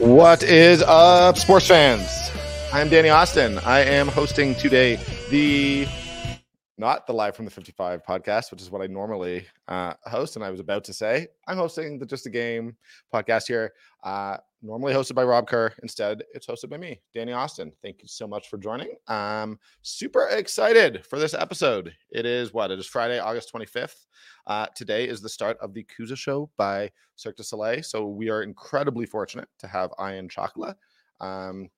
What is up, sports fans? I'm Danny Austin. I am hosting today the not the live from the 55 podcast, which is what I normally uh, host. And I was about to say I'm hosting the Just a Game podcast here, uh, normally hosted by Rob Kerr. Instead, it's hosted by me, Danny Austin. Thank you so much for joining. I'm super excited for this episode. It is what? It is Friday, August 25th. Uh, today is the start of the Kooza show by Cirque du Soleil. So we are incredibly fortunate to have Ion Ciacla. Um,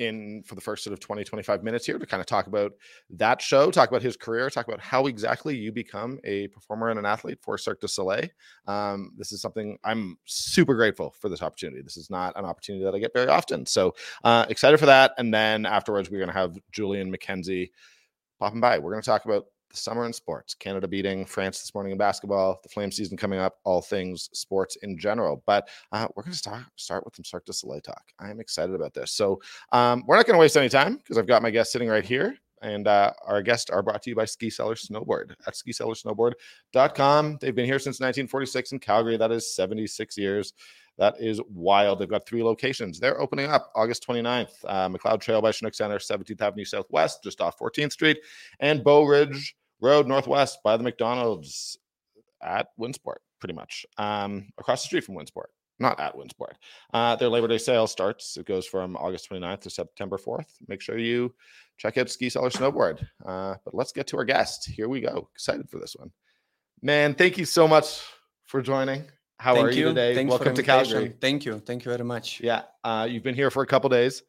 in for the first sort of 20 25 minutes here to kind of talk about that show talk about his career talk about how exactly you become a performer and an athlete for cirque du soleil. Um, this is something i'm super grateful for this opportunity. This is not an opportunity that i get very often. So uh, excited for that. And then afterwards we're going to have julian mckenzie popping by. We're going to talk about the summer in sports, Canada beating France this morning in basketball, the flame season coming up, all things sports in general. But uh, we're going to start start with some Cirque du Soleil talk. I am excited about this. So um, we're not going to waste any time because I've got my guest sitting right here. And uh, our guests are brought to you by Ski Cellar Snowboard at skicellarsnowboard.com. They've been here since 1946 in Calgary. That is 76 years. That is wild. They've got three locations. They're opening up August 29th, uh, Macleod Trail by Chinook Center, 17th Avenue Southwest, just off 14th Street, and Bow Ridge Road Northwest by the McDonald's at Winsport, pretty much um, across the street from Winsport. Not at Winsport. Uh, their Labor Day sale starts. It goes from August 29th to September 4th. Make sure you check out Ski Cellar Snowboard. Uh, but let's get to our guest. Here we go. Excited for this one. Man, thank you so much for joining. How Thank are you, you. today? Thanks Welcome to. Calgary. Thank you. Thank you very much. Yeah, uh, you've been here for a couple days.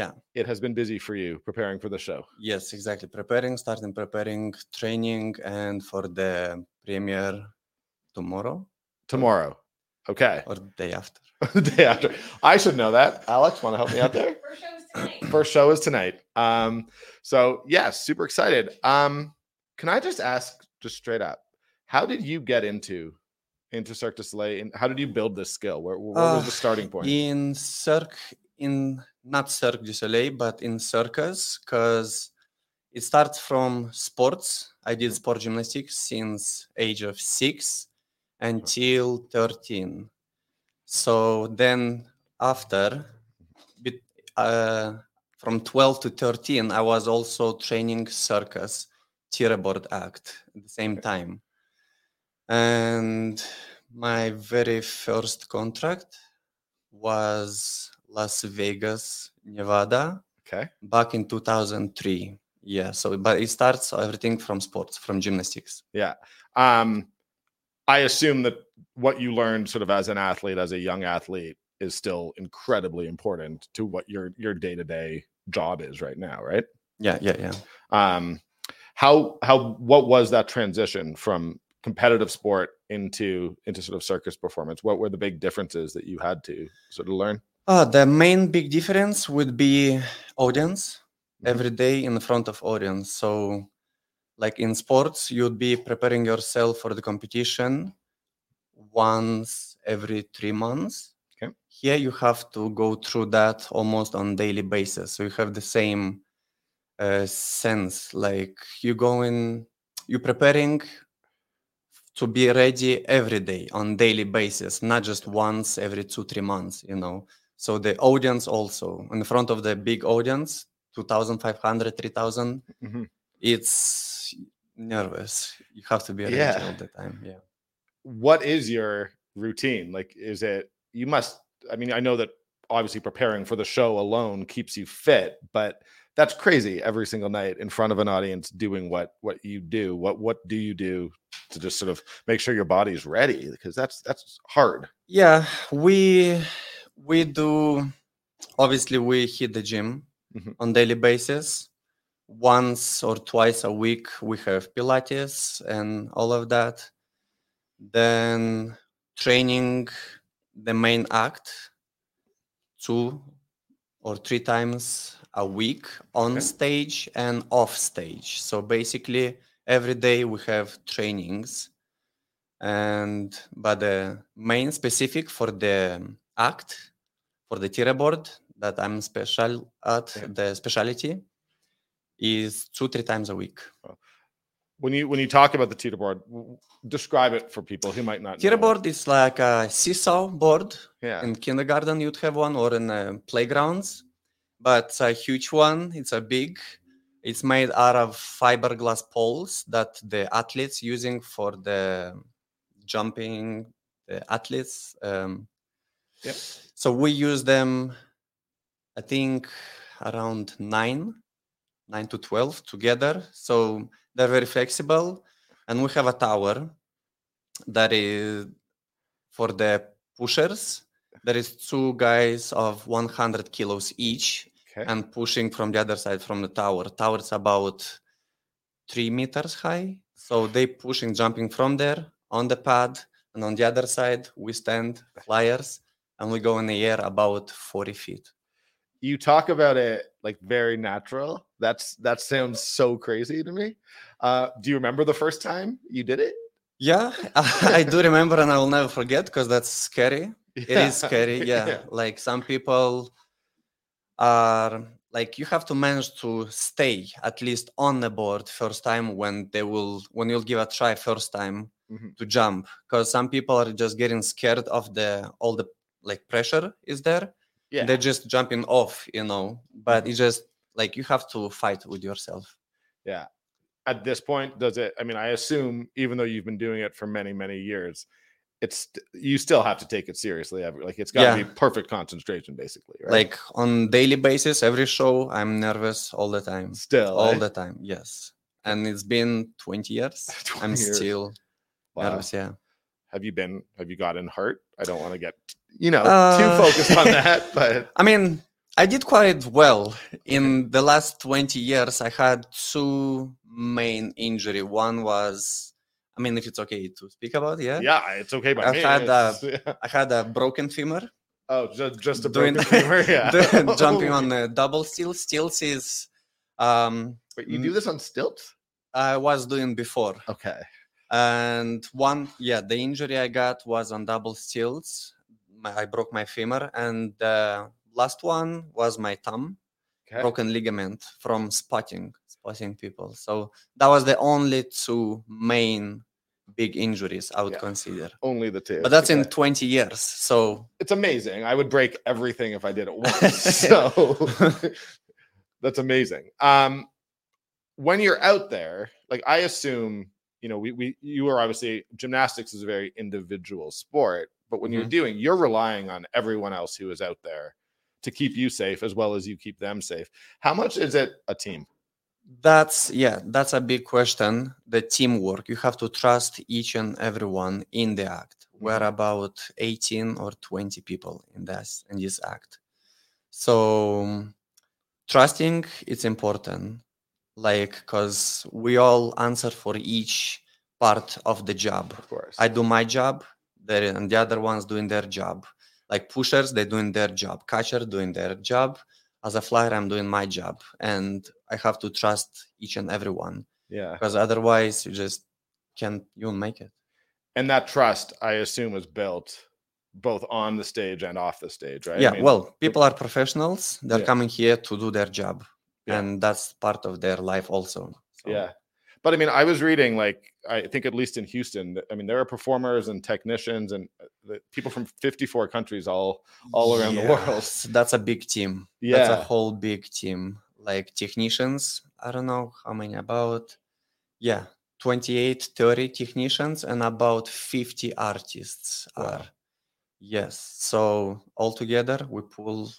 Yeah. It has been busy for you preparing for the show. Yes, exactly. Preparing, starting preparing, training, and for the premiere tomorrow Tomorrow. Okay. or the day after. the day after. I should know that. Alex, want to help me out there? First show is tonight. First show is tonight. Um, so yeah, super excited. Um, can I just ask, just straight up, how did you get into into Cirque du Soleil, and how did you build this skill? Where, where was the Uh, starting point? In Cirque, in not Cirque du Soleil, but in circus, because it starts from sports. I did sport gymnastics since age of six until 13. So then after, uh, from 12 to 13, I was also training circus, board act at the same time. And my very first contract was Las Vegas, Nevada, Okay. back in 2003. Yeah, so but it starts everything from sports, from gymnastics. Yeah. Um, I assume that what you learned sort of as an athlete, as a young athlete, is still incredibly important to what your your day-to-day job is right now, right? Yeah, yeah, yeah. um how how what was that transition from competitive sport into into sort of circus performance what were the big differences that you had to sort of learn Uh, the main big difference would be audience Mhm. every day in front of audience. So, like in sports, you'd be preparing yourself for the competition once every three months. Okay. Here, you have to go through that almost on daily basis. So you have the same uh, sense, like you going, you're preparing to be ready every day on daily basis, not just once every two three months. You know. So the audience also in front of the big audience 2500 3000 Mhm. it's nervous you have to be ready Yeah. all the time yeah What is your routine? Like, is it you must? I mean, I know that obviously preparing for the show alone keeps you fit, but that's crazy every single night in front of an audience doing what what you do. What what do you do to just sort of make sure your body's ready? Because that's that's hard. yeah we we do obviously we hit the gym Mhm. on daily basis once or twice a week we have pilates and all of that then training the main act two or three times a week on Okay. stage and off stage so basically every day we have trainings and but the main specific for the act for the teeter board that i'm special at Yeah. the specialty is two three times a week When you when you talk about the teeter board, describe it for people who might not. know. board is like a seesaw board Yeah. in kindergarten you'd have one or in uh, playgrounds but it's a huge one it's a big it's made out of fiberglass poles that the athletes using for the jumping the athletes um, Yep. so we use them i think around 9 9 to 12 together. So they're very flexible. And we have a tower that is for the pushers. There is two guys of 100 kilos each Okay. and pushing from the other side from the tower. Tower is about three meters high. So they pushing jumping from there on the pad. And on the other side we stand flyers and we go in the air about 40 feet you talk about it like very natural. That's that sounds so crazy to me. Uh, do you remember the first time you did it? yeah i do remember and i will never forget because that's scary it is scary yeah. like some people are like you have to manage to stay at least on the board first time when they will when you'll give a try first time Mhm. to jump because some people are just getting scared of the all the like pressure is there Yeah. they're just jumping off you know but it's just like you have to fight with yourself Yeah. At this point, does it? I mean, I assume even though you've been doing it for many, many years, it's you still have to take it seriously. every- Like it's got to Yeah. be perfect concentration, basically. Right? like on daily basis every show i'm nervous all the time still all eh? the time yes and it's been 20 years 20 i'm years. still Wow. nervous yeah Have you been? Have you gotten hurt? I don't want to get you know Uh, too focused on that, but i mean i did quite well in the last 20 years i had two main injury one was i mean if it's okay to speak about yeah yeah, it's okay. By I've me. had, uh, It's- i had a broken femur oh, just just a doing broken femur. Yeah, jumping on the double steel stilts is um Wait, you do this on stilts? i was doing before Okay. And one yeah the injury i got was on double stilts i broke my femur and the last one was my thumb Okay. broken ligament from spotting spotting people so that was the only two main big injuries i would Yeah. consider Only the two. but that's in 20 years so it's amazing. I would break everything if I did it once. so that's amazing. Um, when you're out there, like I assume, you know, we we you are obviously gymnastics is a very individual sport, but when you're mm-hmm. doing, you're relying on everyone else who is out there to keep you safe as well as you keep them safe. How much is it a team? that's yeah that's a big question. The teamwork you have to trust each and everyone in the act. We're mm-hmm. about 18 or 20 people in this in this act. So trusting it's important like because we all answer for each part of the job Of course. i do my job there and the other ones doing their job like pushers they're doing their job catcher doing their job as a flyer i'm doing my job and i have to trust each and everyone yeah. because otherwise you just can't you won't make it And that trust, I assume, is built both on the stage and off the stage, right? I yeah mean, well people are professionals they're Yeah. coming here to do their job Yeah. and that's part of their life also So, Yeah. But I mean, I was reading like I think at least in Houston, I mean, there are performers and technicians and uh, the people from 54 countries all all around the world. That's a big team that's a whole big team like technicians. I don't know how many, about, yeah, 28, 30 technicians and about 50 artists Wow. are. Yes. So altogether, we pull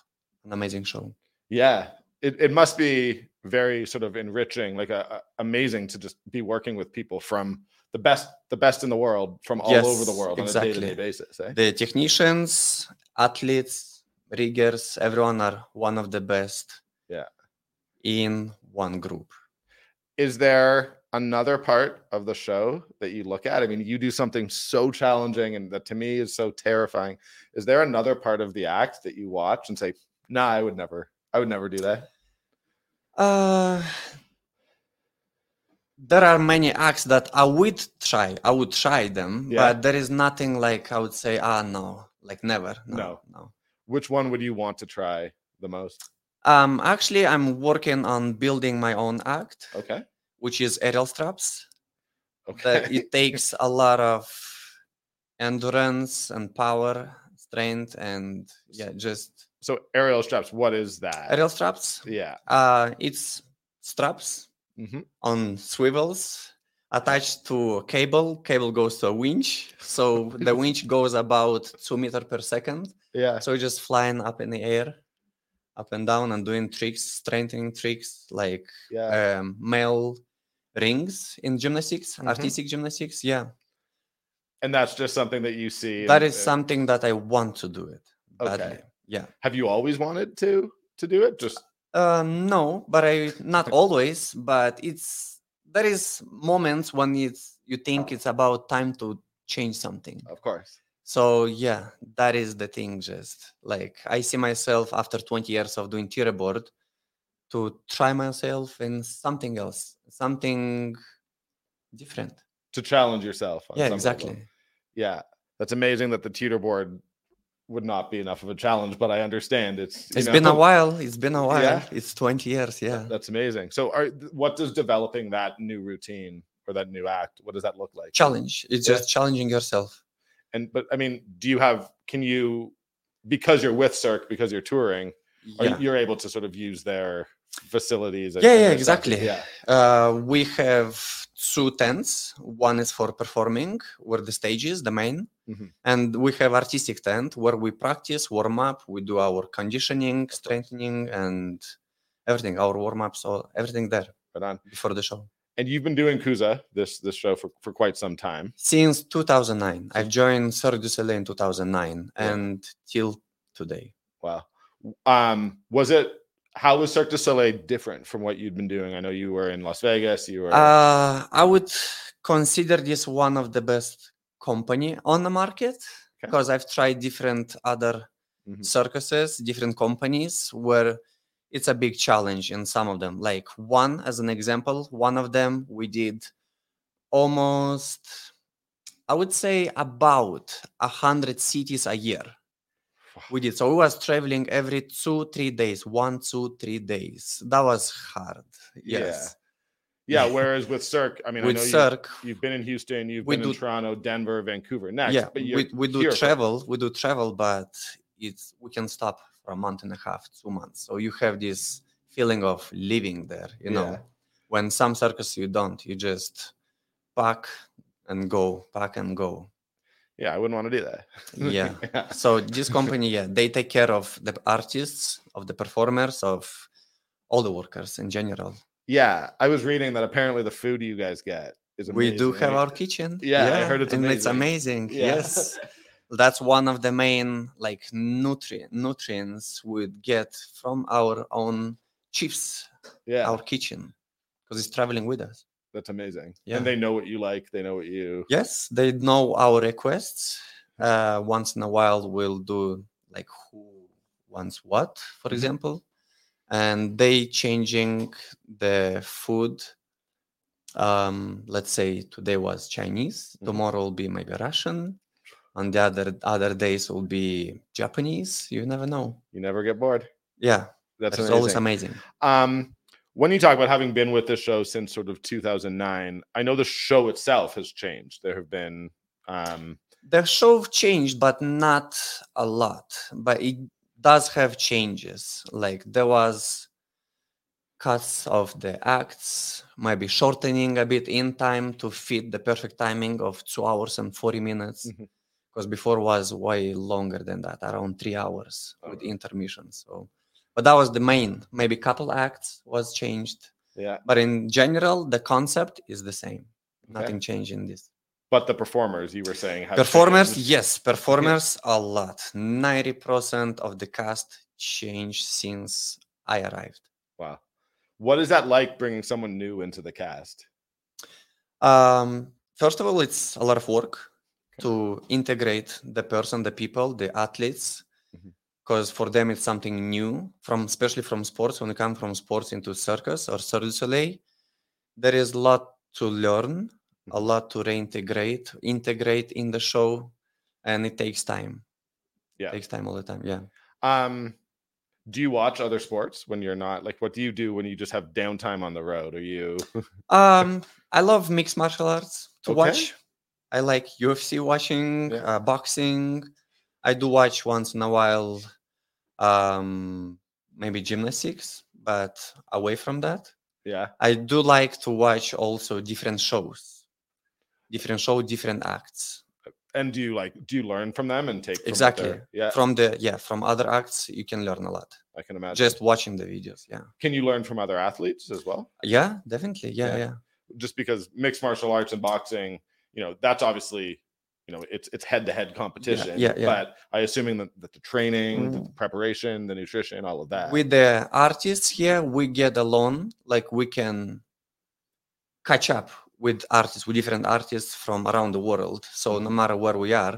an amazing show. Yeah, it, it must be very sort of enriching, like a, a- amazing to just be working with people from the best, the best in the world from all over the Yes, world on a day to day exactly. basis. Eh? The technicians, athletes, riggers, everyone are one of the best. Yeah. In one group. Is there another part of the show that you look at? I mean, you do something so challenging and that to me is so terrifying. Is there another part of the act that you watch and say, "Nah, I would never, I would never do that." Uh, there are many acts that I would try. I would try them, Yeah. but there is nothing like I would say, ah, no, like never. No, No. no. Which one would you want to try the most? Um, actually, I'm working on building my own act, Okay. which is aerial straps. Okay. That it takes a lot of endurance and power, strength, and yeah, just so aerial straps. What is that? aerial straps. Yeah. Uh, it's straps hmm on swivels attached to a cable. Cable goes to a winch, so the winch goes about two meter per second. Yeah. So just flying up in the air, up and down, and doing tricks, strengthening tricks like Yeah. um, male rings in gymnastics, Mhm. artistic gymnastics. Yeah, and that's just something that you see. that and- is something that I want to do it Okay. Yeah. Have you always wanted to to do it? Just Uh, no, but I not always, but it's there is moments when it's you think it's about time to change something. of course. So yeah, that is the thing. Just like I see myself after 20 years of doing board to try myself in something else, something different. To challenge yourself. on Yeah, some level. exactly. Yeah. That's amazing that the teeter board would not be enough of a challenge, but I understand it's. It's been a while. It's been a while. Yeah. It's 20 years. Yeah. That's amazing. So, are what does developing that new routine or that new act? What does that look like? Challenge. It's Yeah. just challenging yourself. And but I mean, do you have? Can you? Because you're with Cirque, because you're touring, Yeah. you, you're able to sort of use their facilities. Yeah, yeah, exactly. Yeah. Uh, we have two tents. One is for performing, where the stage is the main, Mhm. and we have artistic tent where we practice, warm up. We do our conditioning, strengthening, and everything. Our warm ups, all everything there Right on. before the show. And you've been doing Kooza this this show for, for quite some time. Since 2009, I've joined Cirque du Soleil in 2009, Yeah. and till today. Wow. Um, was it how was Cirque du Soleil different from what you'd been doing? I know you were in Las Vegas. You were Uh, I would consider this one of the best company on the market Okay. because I've tried different other Mhm. circuses, different companies where it's a big challenge in some of them. Like one, as an example, one of them we did almost, I would say about a hundred cities a year. We did so. We was traveling every two, three days. One, two, three days. That was hard. Yes. yeah. Whereas with Cirque, I mean, I With know you, Cirque, you've been in Houston, you've been in Toronto, Denver, Vancouver next. yeah but we, we do here travel we do travel but it's we can stop for a month and a half two months so you have this feeling of living there you know Yeah. when some circus you don't you just pack and go pack and go Yeah, I wouldn't want to do that. Yeah. yeah. so this company yeah they take care of the artists of the performers of all the workers in general Yeah, I was reading that apparently the food you guys get is amazing. we do have our kitchen Yeah, I heard it's and it's amazing. amazing Yeah. yes that's one of the main like nutrient nutrients we get from our own chips yeah, our kitchen because it's traveling with us that's amazing. Yeah. And they know what you like. They know what you. yes they know our requests uh once in a while we'll do like who wants what for Mhm. example and they changing the food um let's say today was chinese Mhm. tomorrow will be maybe russian on the other other days will be japanese you never know You never get bored. yeah That's amazing. always amazing Um, when you talk about having been with this show since sort of 2009, I know the show itself has changed. There have been, um, the show changed but not a lot but it does have changes like there was cuts of the acts, maybe shortening a bit in time to fit the perfect timing of two hours and 40 minutes. Because before was way longer than that, around three hours with intermission. So, but that was the main. Maybe couple acts was changed, Yeah. but in general, the concept is the same. Okay. Nothing changed in this. But the performers you were saying Performers, changed. yes, performers a lot. 90% of the cast changed since I arrived. Wow. What is that like bringing someone new into the cast? Um, first of all, it's a lot of work to integrate the person, the people, the athletes. Because for them it's something new. From especially from sports, when you come from sports into circus or Cirque du Soleil, there is a lot to learn, a Mhm. lot to reintegrate, integrate in the show, and it takes time. Yeah. It takes time all the time. Yeah. Um, do you watch other sports when you're not like what do you do when you just have downtime on the road? Are you Um, I love mixed martial arts to Okay. watch. I like UFC watching, Yeah. uh, boxing. I do watch once in a while, um, maybe gymnastics, but away from that, yeah? I do like to watch also different shows, different show, different acts. And do you like do you learn from them and take from Exactly. they're- Yeah, From the yeah, from other acts, you can learn a lot. I can imagine. Just watching the videos. Yeah. can you learn from other athletes as well? Yeah, definitely. Yeah, Yeah. yeah. Just because mixed martial arts and boxing, you know, that's obviously you know it's it's head to head competition. yeah, yeah. But I assuming that, that the training, the Mm. preparation, the nutrition, all of that. with the artists here we get along like we can catch up with artists with different artists from around the world so no matter where we are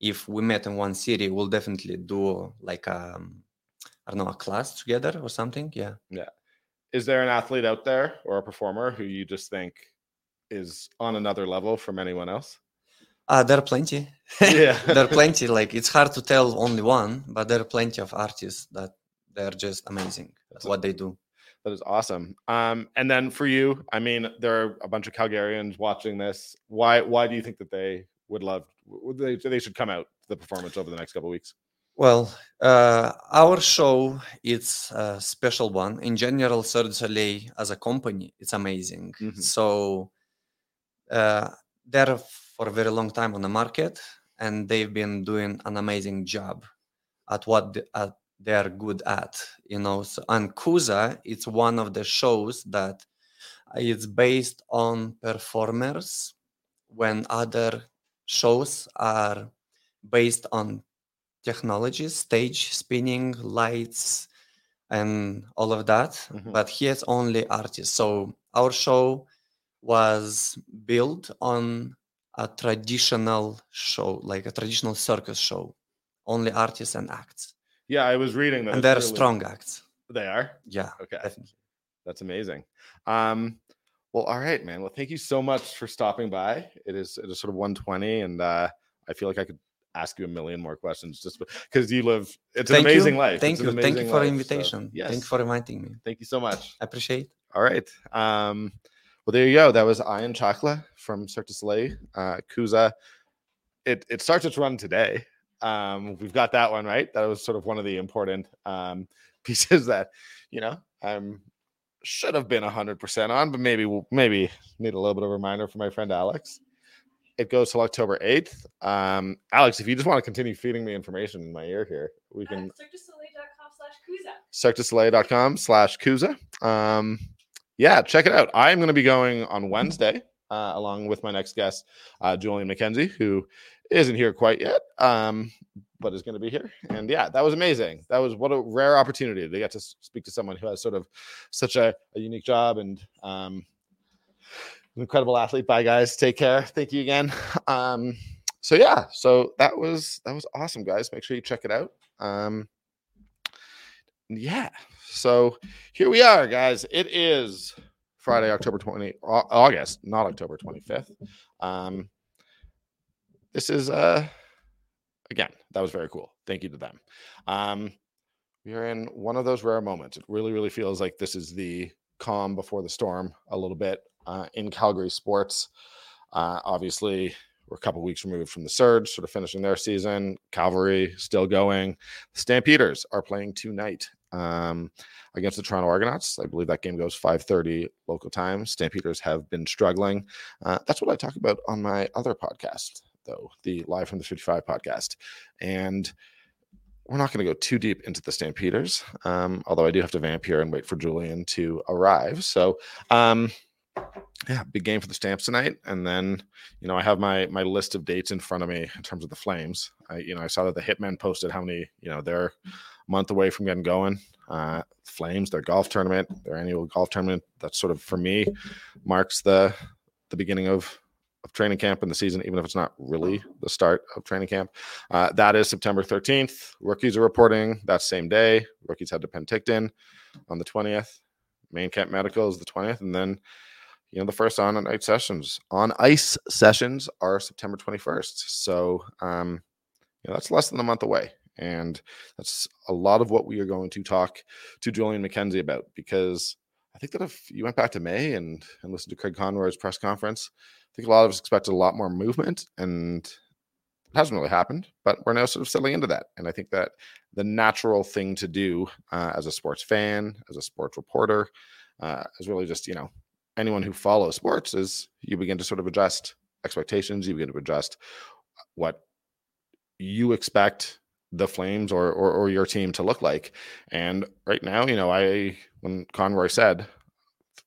if we met in one city we'll definitely do like um i don't know a class together or something Yeah. yeah is there an athlete out there or a performer who you just think is on another level from anyone else? Uh, there are plenty Yeah. there are plenty like it's hard to tell only one but there are plenty of artists that they're just amazing at That's what they do That is awesome. Um, and then for you, I mean, there are a bunch of Calgarians watching this. Why? Why do you think that they would love? Would they, they should come out to the performance over the next couple of weeks. Well, uh, our show it's a special one. In general, Cirque du Soleil as a company, it's amazing. Mhm. So uh, they're for a very long time on the market, and they've been doing an amazing job at what they're good at. You know, so, and Kooza, it's one of the shows that it's based on performers when other shows are based on technologies, stage spinning, lights, and all of that. Mhm. But he has only artists. So our show was built on a traditional show, like a traditional circus show, only artists and acts, Yeah, I was reading that. and they're really- strong acts. They are. Yeah, Okay, definitely. that's amazing. Um, well, all right, man. Well, thank you so much for stopping by. It is it is sort of one twenty, and uh, I feel like I could ask you a million more questions just because you live. It's Thank an amazing you. life. Thank It's you. Thank you for the life, so, invitation. yes. Thank you for inviting me. Thank you so much. I appreciate. All right. Um, well, there you go. That was Ion Ciacla from Cirque du Soleil, uh, Kooza. It it starts its run today. Um, we've got that one right. That was sort of one of the important um, pieces that you know um, should have been hundred percent on, but maybe we'll maybe need a little bit of a reminder for my friend Alex. It goes till October eighth. Um, Alex, if you just want to continue feeding me information in my ear here, we can circusoleil.com slash Kooza. cirquedusoleil.com slash Kooza. Um, yeah, check it out. I'm going to be going on Wednesday uh, along with my next guest, uh, Julian McKenzie, who isn't here quite yet, um, but is going to be here. And yeah, that was amazing. That was what a rare opportunity to get to speak to someone who has sort of such a, a unique job and um, an incredible athlete. Bye, guys. Take care. Thank you again. Um, so yeah, so that was that was awesome, guys. Make sure you check it out. Um, yeah so here we are guys. It is friday october 20 august not october 25th um this is uh again that was very cool. Thank you to them. Um we are in one of those rare moments. It really really feels like this is the calm before the storm a little bit uh, in calgary sports. Uh obviously we're a couple weeks removed from the surge sort of finishing their season. Cavalry still going. The stampeders are playing tonight um, against the Toronto Argonauts. I believe that game goes 5:30 local time. Stampeders have been struggling. Uh, that's what I talk about on my other podcast, though, the Live from the 55 podcast. And we're not going to go too deep into the Stampeders, um, although I do have to vamp here and wait for Julian to arrive. So, um, yeah, big game for the Stamps tonight, and then you know I have my my list of dates in front of me in terms of the Flames. I you know I saw that the Hitmen posted how many you know they're a month away from getting going. Uh, Flames, their golf tournament, their annual golf tournament. That's sort of for me marks the the beginning of of training camp in the season, even if it's not really the start of training camp. Uh, that is September 13th. Rookies are reporting that same day. Rookies head to Penticton on the 20th. Main camp medical is the 20th. And then, you know, the first on and night sessions on ice sessions are September 21st. So, um, you know, that's less than a month away. And that's a lot of what we are going to talk to Julian McKenzie about because I think that if you went back to May and, and listened to Craig Conroy's press conference, I think a lot of us expected a lot more movement, and it hasn't really happened. But we're now sort of settling into that, and I think that the natural thing to do uh, as a sports fan, as a sports reporter, uh, is really just you know anyone who follows sports is you begin to sort of adjust expectations, you begin to adjust what you expect the Flames or, or, or your team to look like. And right now, you know, I when Conroy said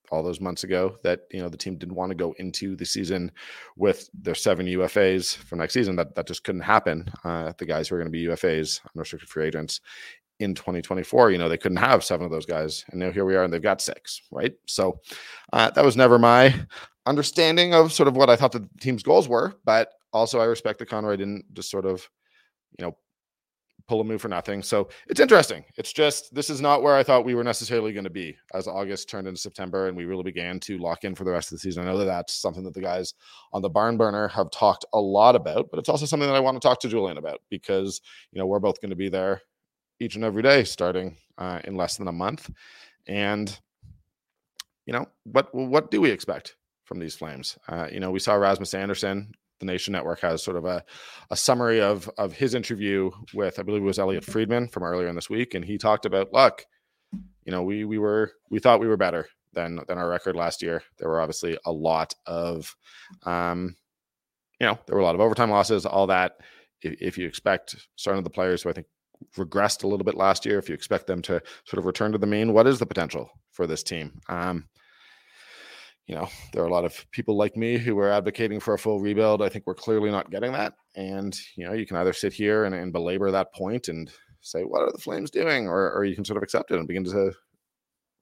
all those months ago that you know the team didn't want to go into the season with their seven UFAs for next season. That that just couldn't happen. Uh, the guys who are going to be UFAs, unrestricted free agents, in 2024, you know they couldn't have seven of those guys, and now here we are, and they've got six, right? So uh, that was never my understanding of sort of what I thought the team's goals were, but also I respect that Conroy didn't just sort of, you know, pull a move for nothing. So it's interesting. It's just this is not where I thought we were necessarily going to be as August turned into September and we really began to lock in for the rest of the season. I know that that's something that the guys on the barn burner have talked a lot about, but it's also something that I want to talk to Julian about because you know we're both going to be there each and every day starting uh, in less than a month, and you know what what do we expect from these Flames? Uh, you know we saw Rasmus Andersson. the Nation Network has sort of a, a summary of of his interview with I believe it was Elliotte Friedman from earlier in this week, and he talked about luck. you know, we we were we thought we were better than than our record last year. There were obviously a lot of, um, you know, there were a lot of overtime losses, all that. If, if you expect certain of the players who I think regressed a little bit last year, if you expect them to sort of return to the mean, what is the potential for this team? Um, you know, there are a lot of people like me who are advocating for a full rebuild. I think we're clearly not getting that. And, you know, you can either sit here and, and belabor that point and say, what are the Flames doing? Or, or you can sort of accept it and begin to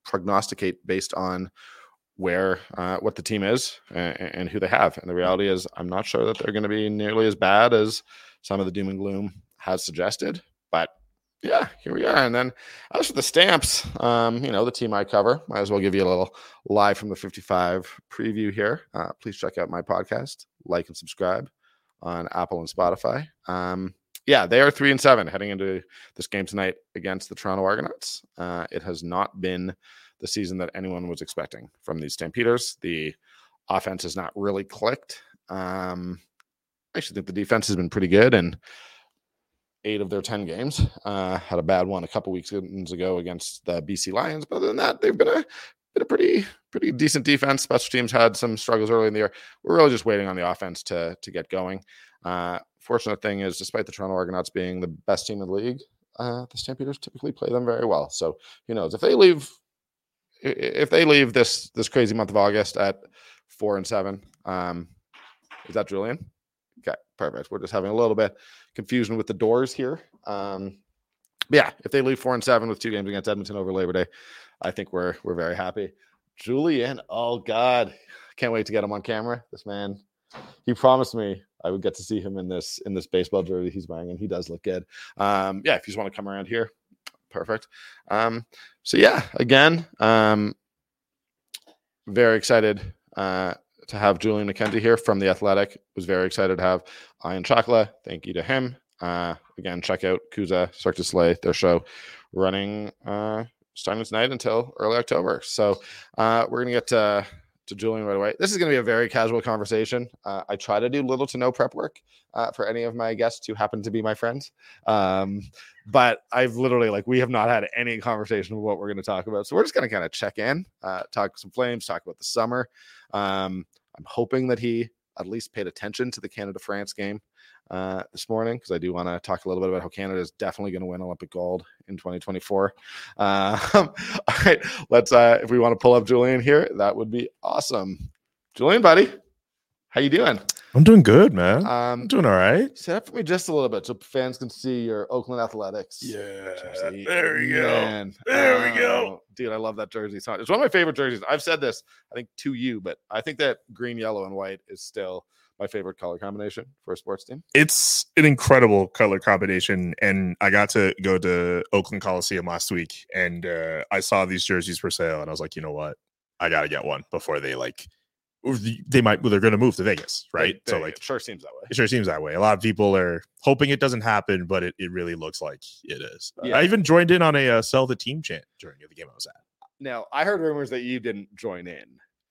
prognosticate based on where, uh, what the team is and, and who they have. And the reality is, I'm not sure that they're going to be nearly as bad as some of the doom and gloom has suggested. But yeah, here we are. And then as for the stamps, um, you know, the team I cover, might as well give you a little live from the 55 preview here. Uh, please check out my podcast, like and subscribe on Apple and Spotify. Um, yeah, they are three and seven heading into this game tonight against the Toronto Argonauts. Uh, it has not been the season that anyone was expecting from these Stampeders. The offense has not really clicked. Um, I actually think the defense has been pretty good and eight of their 10 games. Uh, had a bad one a couple weeks ago against the BC Lions. But other than that, they've been a been a pretty pretty decent defense. Special teams had some struggles early in the year. We're really just waiting on the offense to to get going. Uh, fortunate thing is, despite the Toronto Argonauts being the best team in the league, uh, the Stampeders typically play them very well. So who knows if they leave if they leave this this crazy month of August at four and seven. Um, is that Julian? Okay, perfect. We're just having a little bit confusion with the doors here. Um, yeah, if they leave four and seven with two games against Edmonton over Labor Day, I think we're we're very happy. Julian, oh God, can't wait to get him on camera. This man, he promised me I would get to see him in this in this baseball jersey he's wearing, and he does look good. Um, yeah, if you just want to come around here, perfect. Um, so yeah, again, um, very excited uh, to have Julian McKenzie here from the Athletic. Was very excited to have Ion Ciacla. Thank you to him. Uh, again, check out Kooza Cirque du Soleil, their show running uh, starting tonight until early October. So uh, we're gonna get to Julian right away. This is going to be a very casual conversation. Uh, I try to do little to no prep work uh, for any of my guests who happen to be my friends. Um, but I've literally, like, we have not had any conversation of what we're going to talk about. So we're just going to kind of check in, uh, talk some flames, talk about the summer. Um, I'm hoping that he at least paid attention to the Canada France game uh, this morning because I do want to talk a little bit about how Canada is definitely going to win Olympic gold in 2024. Uh, all right, let's. Uh, if we want to pull up Julian here, that would be awesome. Julian, buddy, how you doing? I'm doing good, man. I'm Um, doing all right. set up for me just a little bit so fans can see your Oakland Athletics. Yeah, jersey. there we go. Man, There we go. oh, dude. I love that jersey. It's one of my favorite jerseys. I've said this, I think, to you, but I think that green, yellow, and white is still my favorite color combination for a sports team. It's an incredible color combination, and I got to go to Oakland Coliseum last week, and uh, I saw these jerseys for sale, and I was like, you know what, I gotta get one before they like, they might, well, they're gonna move to Vegas, right? There so like, sure seems that way. it sure seems that way. A lot of people are hoping it doesn't happen, but it, it really looks like it is. Yeah. I even joined in on a uh, sell the team chant during the game I was at. Now, I heard rumors that you didn't join in.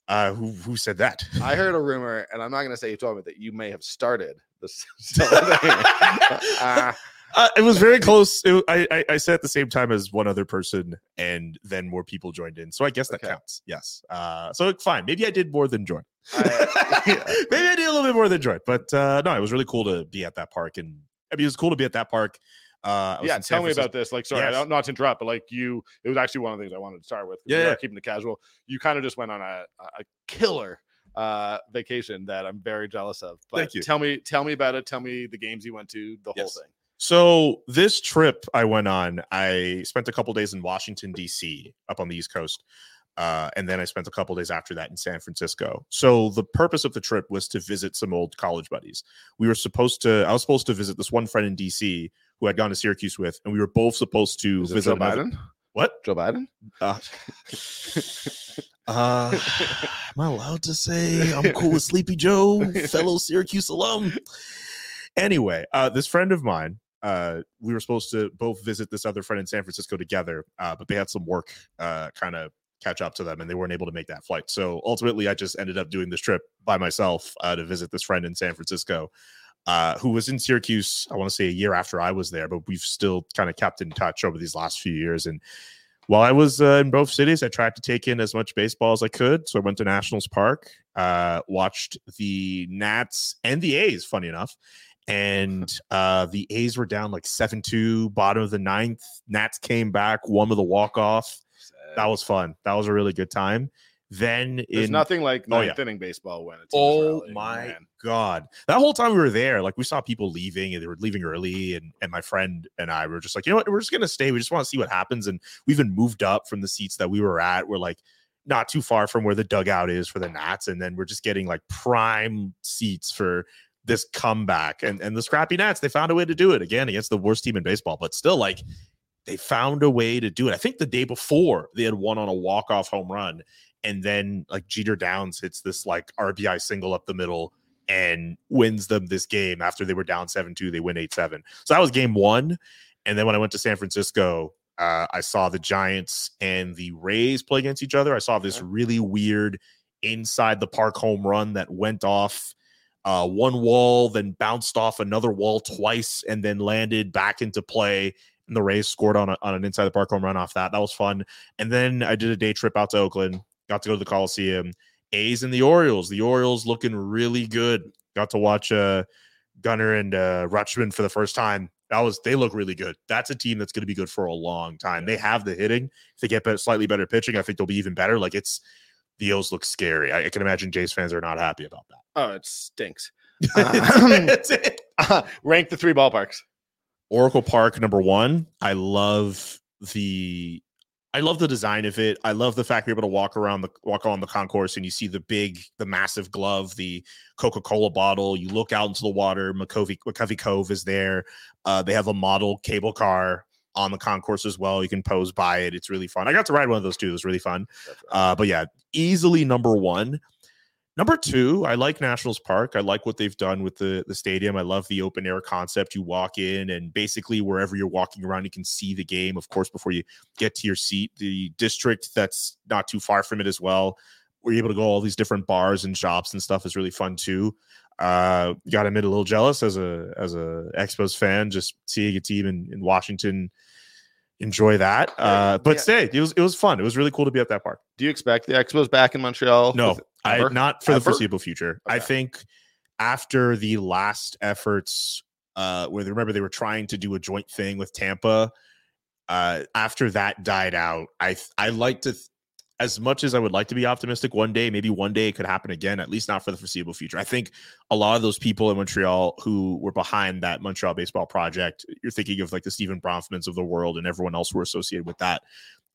Uh, who who said that? I heard a rumor, and I'm not going to say you told me that you may have started this. uh, Uh, it was very close. It, I, I I said at the same time as one other person, and then more people joined in. So I guess that Okay. counts. Yes. Uh, so fine. Maybe I did more than join. I- yeah. Maybe I did a little bit more than join. But uh, no, it was really cool to be at that park, and I mean, it was cool to be at that park. Uh, yeah, tell me about this. Like, sorry, I don't not to interrupt, but like you, it was actually one of the things I wanted to start with. Yeah, yeah. keeping it casual. You kind of just went on a, a killer uh vacation that I'm very jealous of. But Thank you. tell me, tell me about it. Tell me the games you went to, the Yes. whole thing. So this trip I went on, I spent a couple days in Washington D.C. up on the East Coast, uh, and then I spent a couple days after that in San Francisco. So the purpose of the trip was to visit some old college buddies. We were supposed to, I was supposed to visit this one friend in D.C. who I'd gone to Syracuse with, and we were both supposed to Is visit Joe another- Biden? What? Joe Biden? Uh, uh, am I allowed to say I'm cool with Sleepy Joe, fellow Syracuse alum? Anyway, uh, this friend of mine, uh, we were supposed to both visit this other friend in San Francisco together, uh, but they had some work uh, kind of catch up to them and they weren't able to make that flight. So ultimately, I just ended up doing this trip by myself uh, to visit this friend in San Francisco. Uh, who was in Syracuse, I want to say a year after I was there, but we've still kind of kept in touch over these last few years. And while I was uh, in both cities, I tried to take in as much baseball as I could. So I went to Nationals Park, uh, watched the Nats and the A's, funny enough. And uh, the A's were down like 7 2, bottom of the ninth. Nats came back, one with a walk off. That was fun. That was a really good time. Then There's in nothing like Oh, yeah. inning baseball when it's Oh my god! That whole time we were there, like we saw people leaving, and they were leaving early, and and my friend and I were just like, you know what, we're just gonna stay. We just want to see what happens, and we even moved up from the seats that we were at. We're like not too far from where the dugout is for the Nats, and then we're just getting like prime seats for this comeback. And and the scrappy Nats, they found a way to do it again against the worst team in baseball, but still like they found a way to do it. I think the day before they had won on a walk off home run, and then like Jeter Downs hits this like RBI single up the middle and wins them this game after they were down 7-2 they win 8-7 so that was game one and then when i went to san francisco uh, i saw the giants and the rays play against each other. I saw this really weird inside the park home run that went off uh, one wall then bounced off another wall twice and then landed back into play and the rays scored on, a, on an inside the park home run off that. That was fun. And then i did a day trip out to oakland got to go to the coliseum A's and the Orioles. The Orioles looking really good. Got to watch uh Gunnar and uh Rutschman for the first time. That was they look really good. That's a team that's going to be good for a long time. They have the hitting. If they get slightly better pitching, I think they'll be even better. Like it's the O's look scary. I, I can imagine Jays fans are not happy about that. Oh, it stinks. That's it. rank the three ballparks. Oracle Park number one. I love the I love the design of it. I love the fact you're able to walk around the walk on the concourse and you see the big, the massive glove, the Coca-Cola bottle. You look out into the water. McCovey, McCovey Cove is there. Uh, they have a model cable car on the concourse as well. You can pose by it. It's really fun. I got to ride one of those too. It was really fun. Uh, but yeah, easily number one. Number two, I like Nationals Park. I like what they've done with the, the stadium. I love the open air concept. You walk in, and basically, wherever you're walking around, you can see the game, of course, before you get to your seat. The district that's not too far from it as well We're able to go all these different bars and shops and stuff is really fun too. Uh, got to admit a little jealous as a as a Expos fan, just seeing a team in, in Washington enjoy that. Uh, but Yeah. stay, it was it was fun. It was really cool to be at that park. Do you expect the Expos back in Montreal? No, I not for the foreseeable future. I think after the last efforts, uh, where they remember they were trying to do a joint thing with Tampa. Uh, after that died out, I I like to, th- as much as I would like to be optimistic, one day maybe one day it could happen again. At least not for the foreseeable future. I think a lot of those people in Montreal who were behind that Montreal baseball project, you're thinking of like the Stephen Bronfmans of the world and everyone else who were associated with that.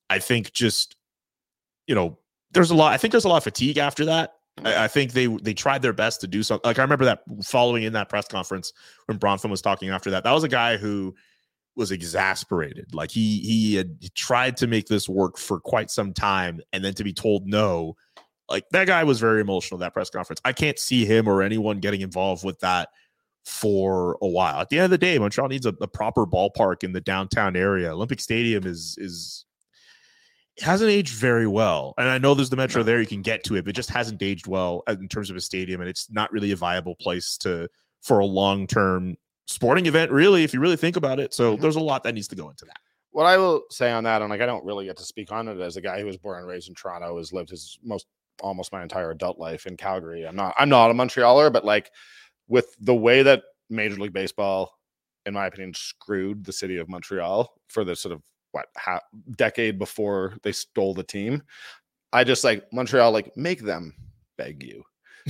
I think just, you know, there's a lot. I think there's a lot of fatigue after that. I, I think they they tried their best to do something. Like I remember that following in that press conference when Bronfman was talking after that. That was a guy who was exasperated. Like he he had tried to make this work for quite some time, and then to be told no, like that guy was very emotional. That press conference. I can't see him or anyone getting involved with that for a while. At the end of the day, Montreal needs a, a proper ballpark in the downtown area. Olympic Stadium is is hasn't aged very well. And I know there's the metro there, you can get to it, but it just hasn't aged well in terms of a stadium. And it's not really a viable place to for a long term sporting event, really, if you really think about it. So Mhm. there's a lot that needs to go into that. what I will say on that, and like I don't really get to speak on it as a guy who was born and raised in Toronto, has lived his most almost my entire adult life in Calgary. I'm not I'm not a Montrealer, but like with the way that Major League Baseball, in my opinion, screwed the city of Montreal for the sort of what half decade before they stole the team. I just like Montreal, like make them beg you.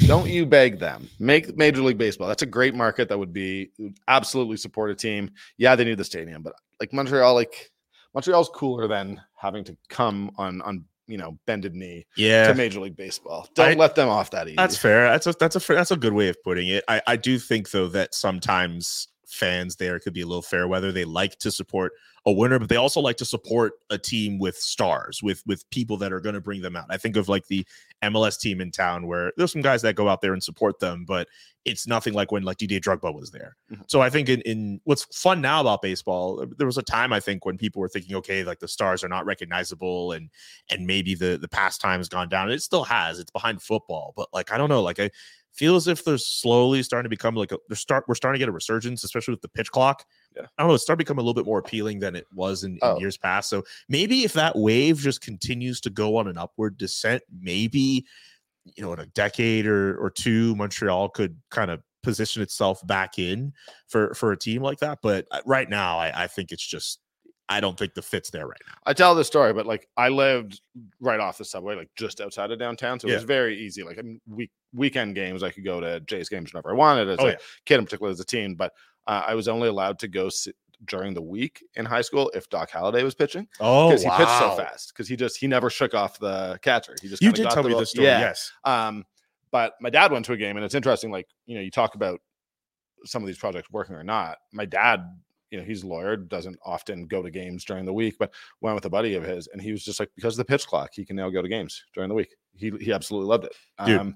Don't you beg them. Make Major League Baseball. That's a great market that would be absolutely support a team. Yeah, they need the stadium, but like Montreal, like Montreal's cooler than having to come on on you know bended knee Yeah. to Major League Baseball. Don't I- let them off that easy. That's fair. That's a that's a fair, that's a good way of putting it. I, I do think though that sometimes fans there It could be a little fair weather. They like to support a winner, but they also like to support a team with stars, with with people that are going to bring them out. I think of like the MLS team in town where there's some guys that go out there and support them, but it's nothing like when like DJ Drogba was there. Mhm. So I think in, in what's fun now about baseball, there was a time I think when people were thinking, okay, like the stars are not recognizable and and maybe the the pastime has gone down. And It still has. It's behind football, but like I don't know, like I feel as if they're slowly starting to become like a they're start we're starting to get a resurgence, especially with the pitch clock. Yeah. I don't know, it's starting to become a little bit more appealing than it was in, in Oh. years past. So maybe if that wave just continues to go on an upward descent, maybe you know, in a decade or or two, Montreal could kind of position itself back in for for a team like that. But uh, right now, I, I think it's just I don't think the fit's there right now. I tell the story, but like I lived right off the subway, like just outside of downtown, so it was very easy. Like I mean, week weekend games, I could go to Jay's games whenever I wanted as Oh, a yeah. kid, in particular as a teen. But uh, I was only allowed to go sit during the week in high school if Doc Halladay was pitching Oh, because he pitched so fast because he just he never shook off the catcher. He just You did got tell the me this story. Yeah. Yes. Um, but my dad went to a game, and it's interesting. Like you know, you talk about some of these projects working or not. My dad, you know, he's a lawyer, doesn't often go to games during the week, but went with a buddy of his, and he was just like, because of the pitch clock, he can now go to games during the week. He he absolutely loved it. Dude. Um,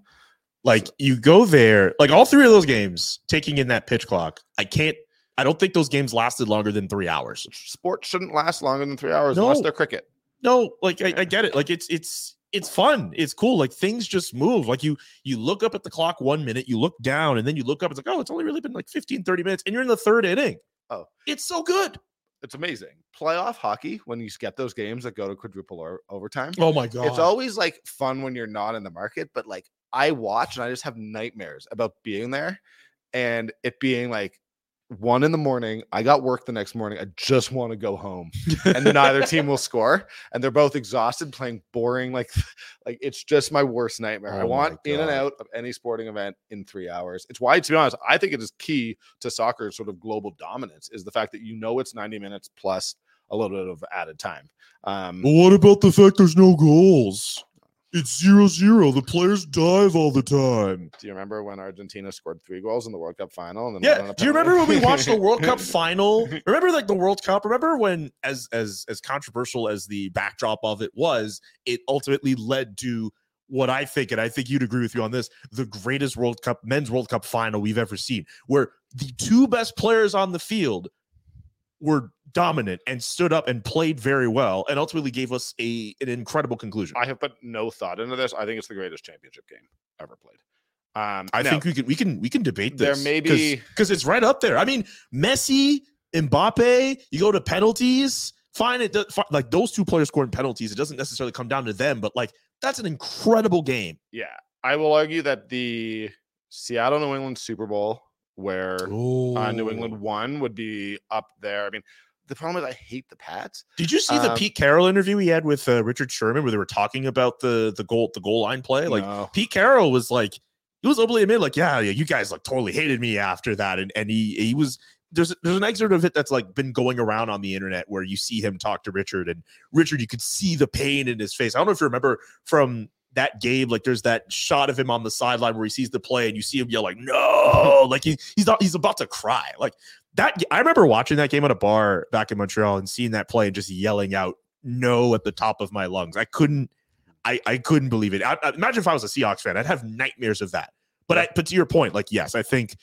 Like you go there, like all three of those games, taking in that pitch clock. I can't. I don't think those games lasted longer than three hours. sports shouldn't last longer than three hours unless No. they're cricket. No, like I, I get it. Like it's it's it's fun. It's cool. Like things just move. Like you you look up at the clock one minute, you look down, and then you look up. It's like, oh, it's only really been like 15, 30 minutes, and you're in the third inning. Oh. it's so good. It's amazing. Playoff hockey, when you get those games that go to quadruple or overtime, Oh my god. it's always like fun when you're not in the market, but like I watch and I just have nightmares about being there and it being like one in the morning. I got work the next morning. I just want to go home. And then either team will score and they're both exhausted playing boring like like it's just my worst nightmare. I Oh my want in and out of any sporting event in 3 hours. It's why to be honest, I think it is key to soccer's sort of global dominance is the fact that you know it's 90 minutes plus a little bit of added time. Um Well, what about the fact there's no goals? It's zero zero. The players dive all the time. Do you remember when Argentina scored three goals in the World Cup final? And then Yeah. Do you remember when we watched the World Cup final? Remember like the World Cup? Remember when as as as controversial as the backdrop of it was, it ultimately led to what I think, and I think you'd agree with me on this, the greatest World Cup men's World Cup final we've ever seen, where the two best players on the field were dominant and stood up and played very well and ultimately gave us a an incredible conclusion. I have put no thought into this. I think it's the greatest championship game ever played. Um, I now, think we can we can we can debate this. There may be- because it's right up there. I mean, Messi, Mbappe. You go to penalties. Fine, it does, fi- like those two players scoring penalties. It doesn't necessarily come down to them, but like that's an incredible game. yeah, I will argue that the Seattle New England Super Bowl, where uh, New England won, would be up there. I mean, the problem is I hate the Pats. Did you see the Um, Pete Carroll interview he had with uh, Richard Sherman, where they were talking about the the goal the goal line play? Like No. Pete Carroll was like, he was openly admit, like, yeah, yeah, you guys like totally hated me after that, and and he he was there's there's an excerpt of it that's like been going around on the internet where you see him talk to Richard, and Richard, you could see the pain in his face. I don't know if you remember from that game, like there's that shot of him on the sideline where he sees the play, and you see him yell like, no, like he, he's not, he's about to cry, like. That I remember watching that game at a bar back in Montreal and seeing that play and just yelling out no at the top of my lungs. I couldn't I, I couldn't believe it. I, I- imagine if I was a Seahawks fan, I'd have nightmares of that. But I, but to your point, like yes, I think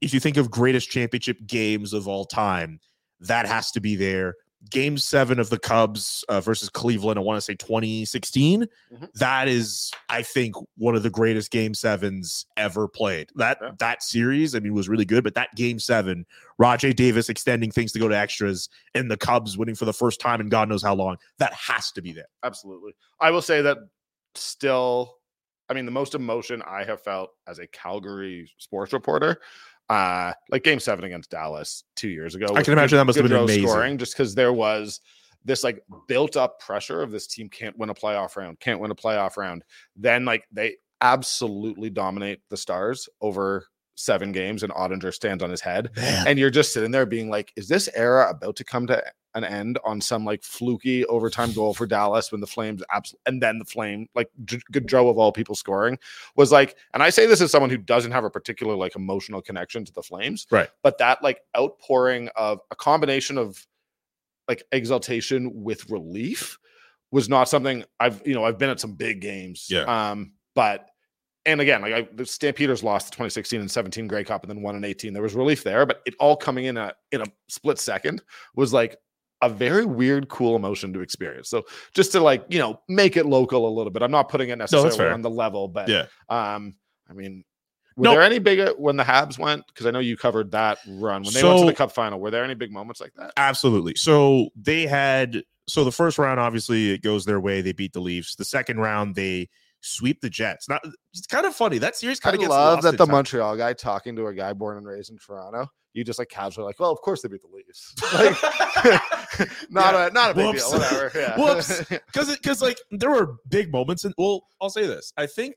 if you think of greatest championship games of all time, that has to be there. Game seven of the Cubs uh, versus Cleveland, I want to say 2016. Mhm. That is, I think, one of the greatest game sevens ever played. That Yeah. that series, I mean, was really good. But that game seven, Rajai Davis extending things to go to extras, and the Cubs winning for the first time in God knows how long, that has to be there. Absolutely. I will say that still, I mean, the most emotion I have felt as a Calgary sports reporter, uh, like game seven against Dallas two years ago. I can imagine that must have been amazing. Scoring just because there was this like built up pressure of this team can't win a playoff round, can't win a playoff round. Then like they absolutely dominate the Stars over seven games, and Oettinger stands on his head and you're just sitting there being like, is this era about to come to an end on some like fluky overtime goal for Dallas when the Flames abs- and then the Flame like Gaudreau of all people scoring was like, and I say this as someone who doesn't have a particular like emotional connection to the Flames, Right. But that like outpouring of a combination of like exaltation with relief was not something I've you know I've been at some big games, Yeah. Um, but and again, like I, the Stampeders lost the 2016 and 17 Grey Cup and then won in 18. There was relief there, but it all coming in a in a split second was like a very weird, cool emotion to experience. So just to like you know make it local a little bit. I'm not putting it necessarily fair. on the level, but Yeah. um, I mean. Were No. there any big when the Habs went? Because I know you covered that run when they went to the Cup final. Were there any big moments like that? Absolutely. So they had so the first round, obviously, it goes their way. They beat the Leafs. The second round, they sweep the Jets. Now it's kind of funny. That series I kind of gets love lost that the time. Montreal guy talking to a guy born and raised in Toronto. You just like casually like, well, of course they beat the Leafs. Like, not Yeah. a not a big Whoops. deal. Whatever. Yeah. Whoops. because because like there were big moments and well i'll say this i think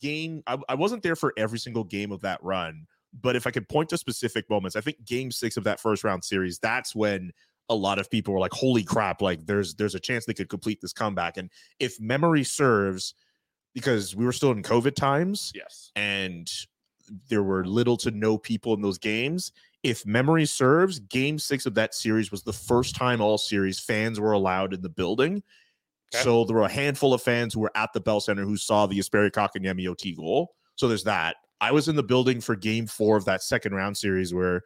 game I, I wasn't there for every single game of that run but if i could point to specific moments i think game six of that first round series that's when a lot of people were like holy crap like there's there's a chance they could complete this comeback and if memory serves because we were still in covid times yes. and there were little to no people in those games. If memory serves, game six of that series was the first time all series fans were allowed in the building. Okay. So there were a handful of fans who were at the Bell Center who saw the Jesperi Kotkaniemi OT goal. So there's that. I was in the building for game four of that second round series where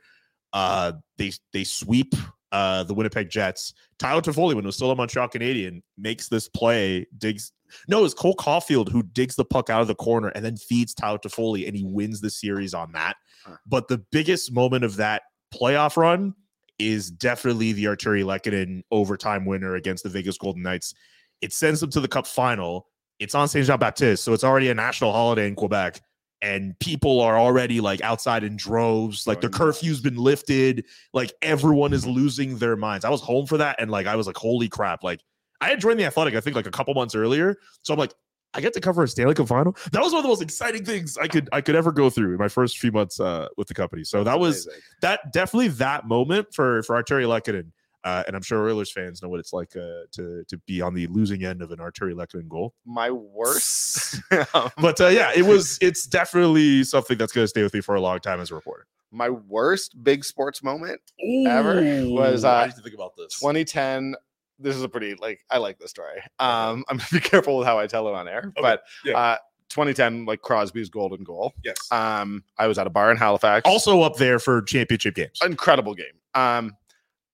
uh they they sweep uh the Winnipeg Jets. Tyler Toffoli, when it was still a Montreal Canadien, makes this play, digs no, it's Cole Caufield who digs the puck out of the corner and then feeds Tyler Toffoli, and he wins the series on that. Huh. But the biggest moment of that playoff run is definitely the Artturi Lehkonen overtime winner against the Vegas Golden Knights. It sends them to the Cup final. It's on Saint Jean Baptiste, so it's already a national holiday in Quebec, and people are already like outside in droves. Like the oh, curfew's been lifted. Like everyone is losing their minds. I was home for that, and like I was like, holy crap! Like I had joined the Athletic, I think, like a couple months earlier. So I'm like, I get to cover a Stanley Cup final. That was one of the most exciting things I could I could ever go through in my first few months uh, with the company. So that was Amazing. that definitely that moment for for Artturi Lehkonen. Uh, and I'm sure Oilers fans know what it's like uh, to to be on the losing end of an Artturi Lehkonen goal. my worst. But uh, yeah, it was it's definitely something that's going to stay with me for a long time as a reporter. my worst big sports moment Ever was, Ooh, I uh, need to think about this. 2010 this is a pretty like i like this story um i'm gonna be careful with how i tell it on air Okay, but yeah. uh 2010 like crosby's golden goal Yes. um i was at a bar in halifax also up there for championship games. incredible game um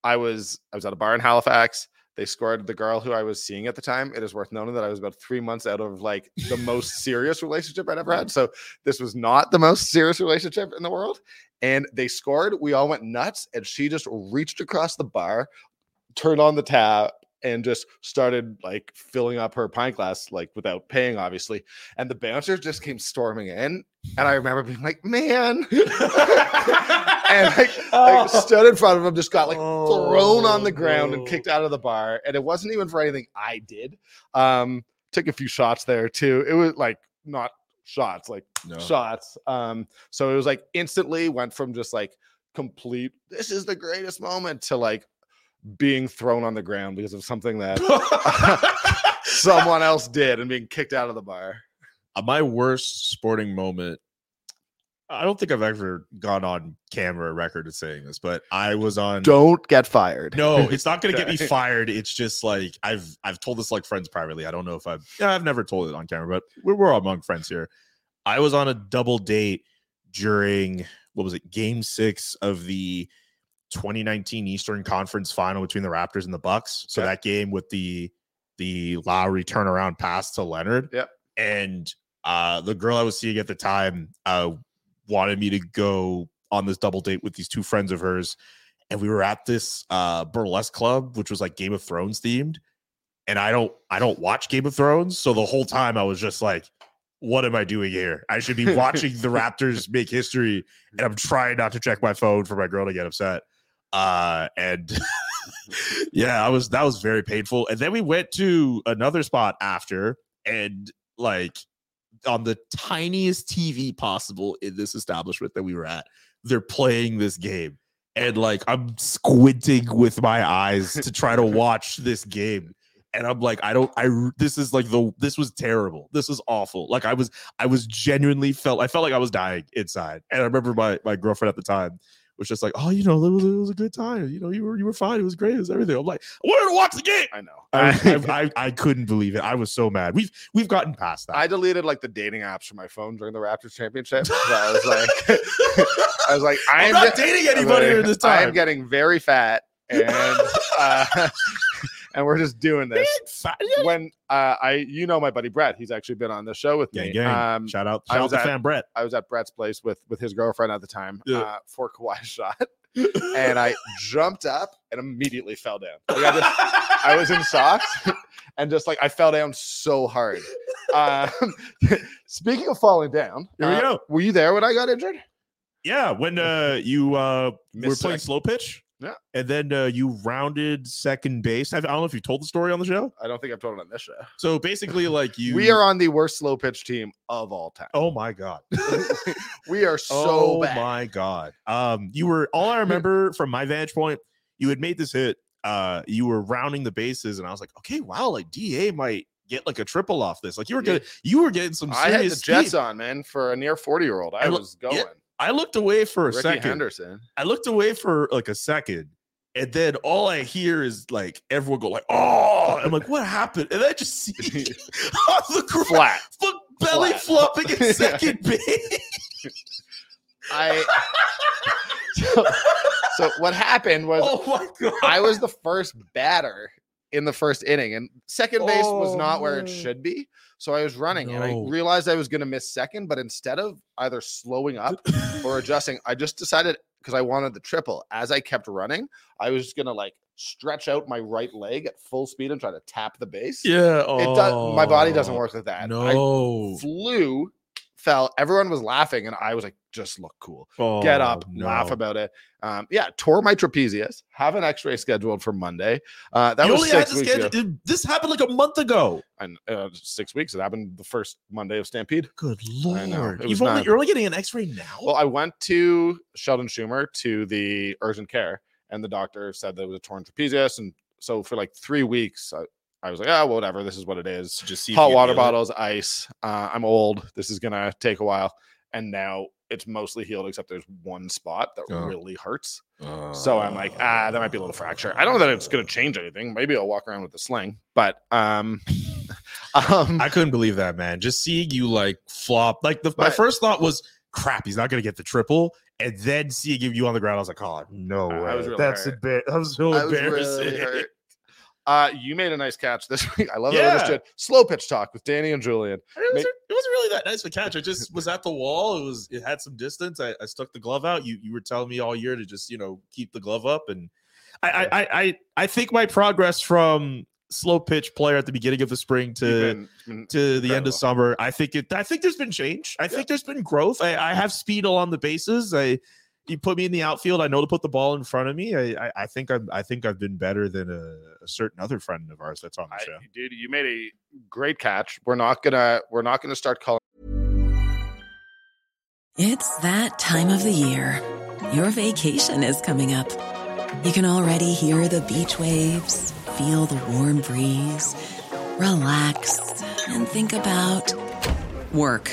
I was I was at a bar in Halifax. They scored the girl who I was seeing at the time. It is worth noting that I was about three months out of like the most serious relationship I'd ever had. So this was not the most serious relationship in the world. And they scored. We all went nuts, and she just reached across the bar, turned on the tap, and just started like filling up her pint glass, like without paying, obviously. And the bouncers just came storming in. And I remember being like, man. and like, like stood in front of him, just got like thrown on the ground and Oh, kicked out of the bar. And it wasn't even for anything I did. Um, took a few shots there too. It was like not shots, like No. shots. Um, so it was like instantly went from just like complete, this is the greatest moment to like being thrown on the ground because of something that someone else did and being kicked out of the bar. Uh, my worst sporting moment i don't think i've ever gone on camera record of saying this but i was on Don't get fired. no it's not going to get me fired it's just like i've i've told this like friends privately i don't know if i've yeah i've never told it on camera but we're, we're among friends here i was on a double date during what was it game six of the 2019 eastern conference final between the raptors and the bucks. So Okay. that game with the the lowry turnaround pass to leonard. Yep. and uh the girl i was seeing at the time uh wanted me to go on this double date with these two friends of hers. And we were at this uh burlesque club which was like game of thrones themed. And i don't i don't watch game of thrones. So the whole time i was just like what am i doing here? I should be watching the raptors make history. And i'm trying not to check my phone for my girl to get upset uh and yeah i was that was very painful. And then we went to another spot after and like on the tiniest tv possible in this establishment that we were at they're playing this game. And like i'm squinting with my eyes to try to watch this game. And i'm like i don't I, this is like the this was terrible. This was awful. Like i was i was genuinely felt i felt like i was dying inside. And i remember my my girlfriend at the time was just like oh you know it was, it was a good time you know you were you were fine it was great it was everything i'm like i wanted to watch the game I know. I, I, I, I couldn't believe it. I was so mad. We've we've gotten past that. I deleted like the dating apps from my phone during the Raptors championship. So I was like, I was like, I I'm not get- dating anybody like, this I am getting very fat, and uh, and we're just doing this. When uh, I, you know, my buddy Brett, he's actually been on the show with gang, me. gang. Um, shout out, I shout out was to at- fan Brett. I was at Brett's place with with his girlfriend at the time Yeah. uh, for Kawhi shot, and I jumped up and immediately fell down. Like, I, just, I was in socks and just like I fell down so hard. Um, speaking of falling down, Here we uh, go. Were you there when I got injured? yeah, when uh you uh were playing slow pitch. Yeah. And then uh, you rounded second base. I don't know if you told the story on the show. I don't think I've told it on this show. So basically, like you, We are on the worst slow pitch team of all time. Oh my god. we are so oh bad. my god. Um, you were all I remember from my vantage point. You had made this hit. Uh, you were rounding the bases, and I was like, okay, wow, like Da might get like a triple off this. Like you were Yeah. getting, you were getting some I had the Jets on, man, for a near 40 year old. I, was yeah, going. I looked away for a Ricky second. Henderson. I looked away for like a second, and then all I hear is like everyone go like, "Oh!" I'm like, "What happened?" And I just see on the ground, Flat. belly Flat. flopping in second base. I so, so what happened was oh my god! I was the first batter in the first inning, and second base was Oh, not where it oh. should be. So I was running, and I realized I was going to miss second. But instead of either slowing up or adjusting, I just decided because I wanted the triple. As I kept running, I was just going to like stretch out my right leg at full speed and try to tap the base. yeah, It does. My body doesn't oh, work like that. I No, flew, fell. Everyone was laughing, and I was like, "Just look cool." get up, Oh, laugh about it. Um, yeah, tore my trapezius. Have an X-ray scheduled for Monday. Uh, that you was six weeks schedule. ago. This happened like a month ago. And uh, six weeks. It happened the first Monday of Stampede. Good lord! You've only not- you're only getting an X-ray now. Well, I went to Sheldon Chumir to the urgent care, and the doctor said there was a torn trapezius. And so for like three weeks, I, I was like, "Oh, whatever. This is what it is." just see Hot water it. bottles, ice. Uh, I'm old. This is gonna take a while. And now it's mostly healed, except there's one spot that Oh. really hurts. So I'm like, ah, that might be a little fracture. I don't know that it's going to change anything. Maybe I'll walk around with the sling, but um, um, I couldn't believe that, man. Just seeing you like flop. Like the, my first thought was crap, he's not going to get the triple. And then seeing you on the ground, I was like, oh no I way. was really That's hurt. bit. that was so I was embarrassing. really. Uh, you made a nice catch this week. I love that. Yeah. Yeah. Slow pitch talk with Danny and Julian. It wasn't, Make- it wasn't really that nice of a catch. I just was at the wall. It was it had some distance. I, I stuck the glove out. You you were telling me all year to just you know keep the glove up, and I I I I, I think my progress from slow pitch player at the beginning of the spring to been- to the end of summer. I think it. I think there's been change. I Yeah. think there's been growth. I, I have speed along the bases. I you put me in the outfield. I know to put the ball in front of me. I I, I think I'm. I think I've been better than a, a certain other friend of ours that's on the I, show. dude, you made a great catch. We're not gonna we're not gonna start calling. It's that time of the year. Your vacation is coming up. You can already hear the beach waves, feel the warm breeze, relax, and think about work.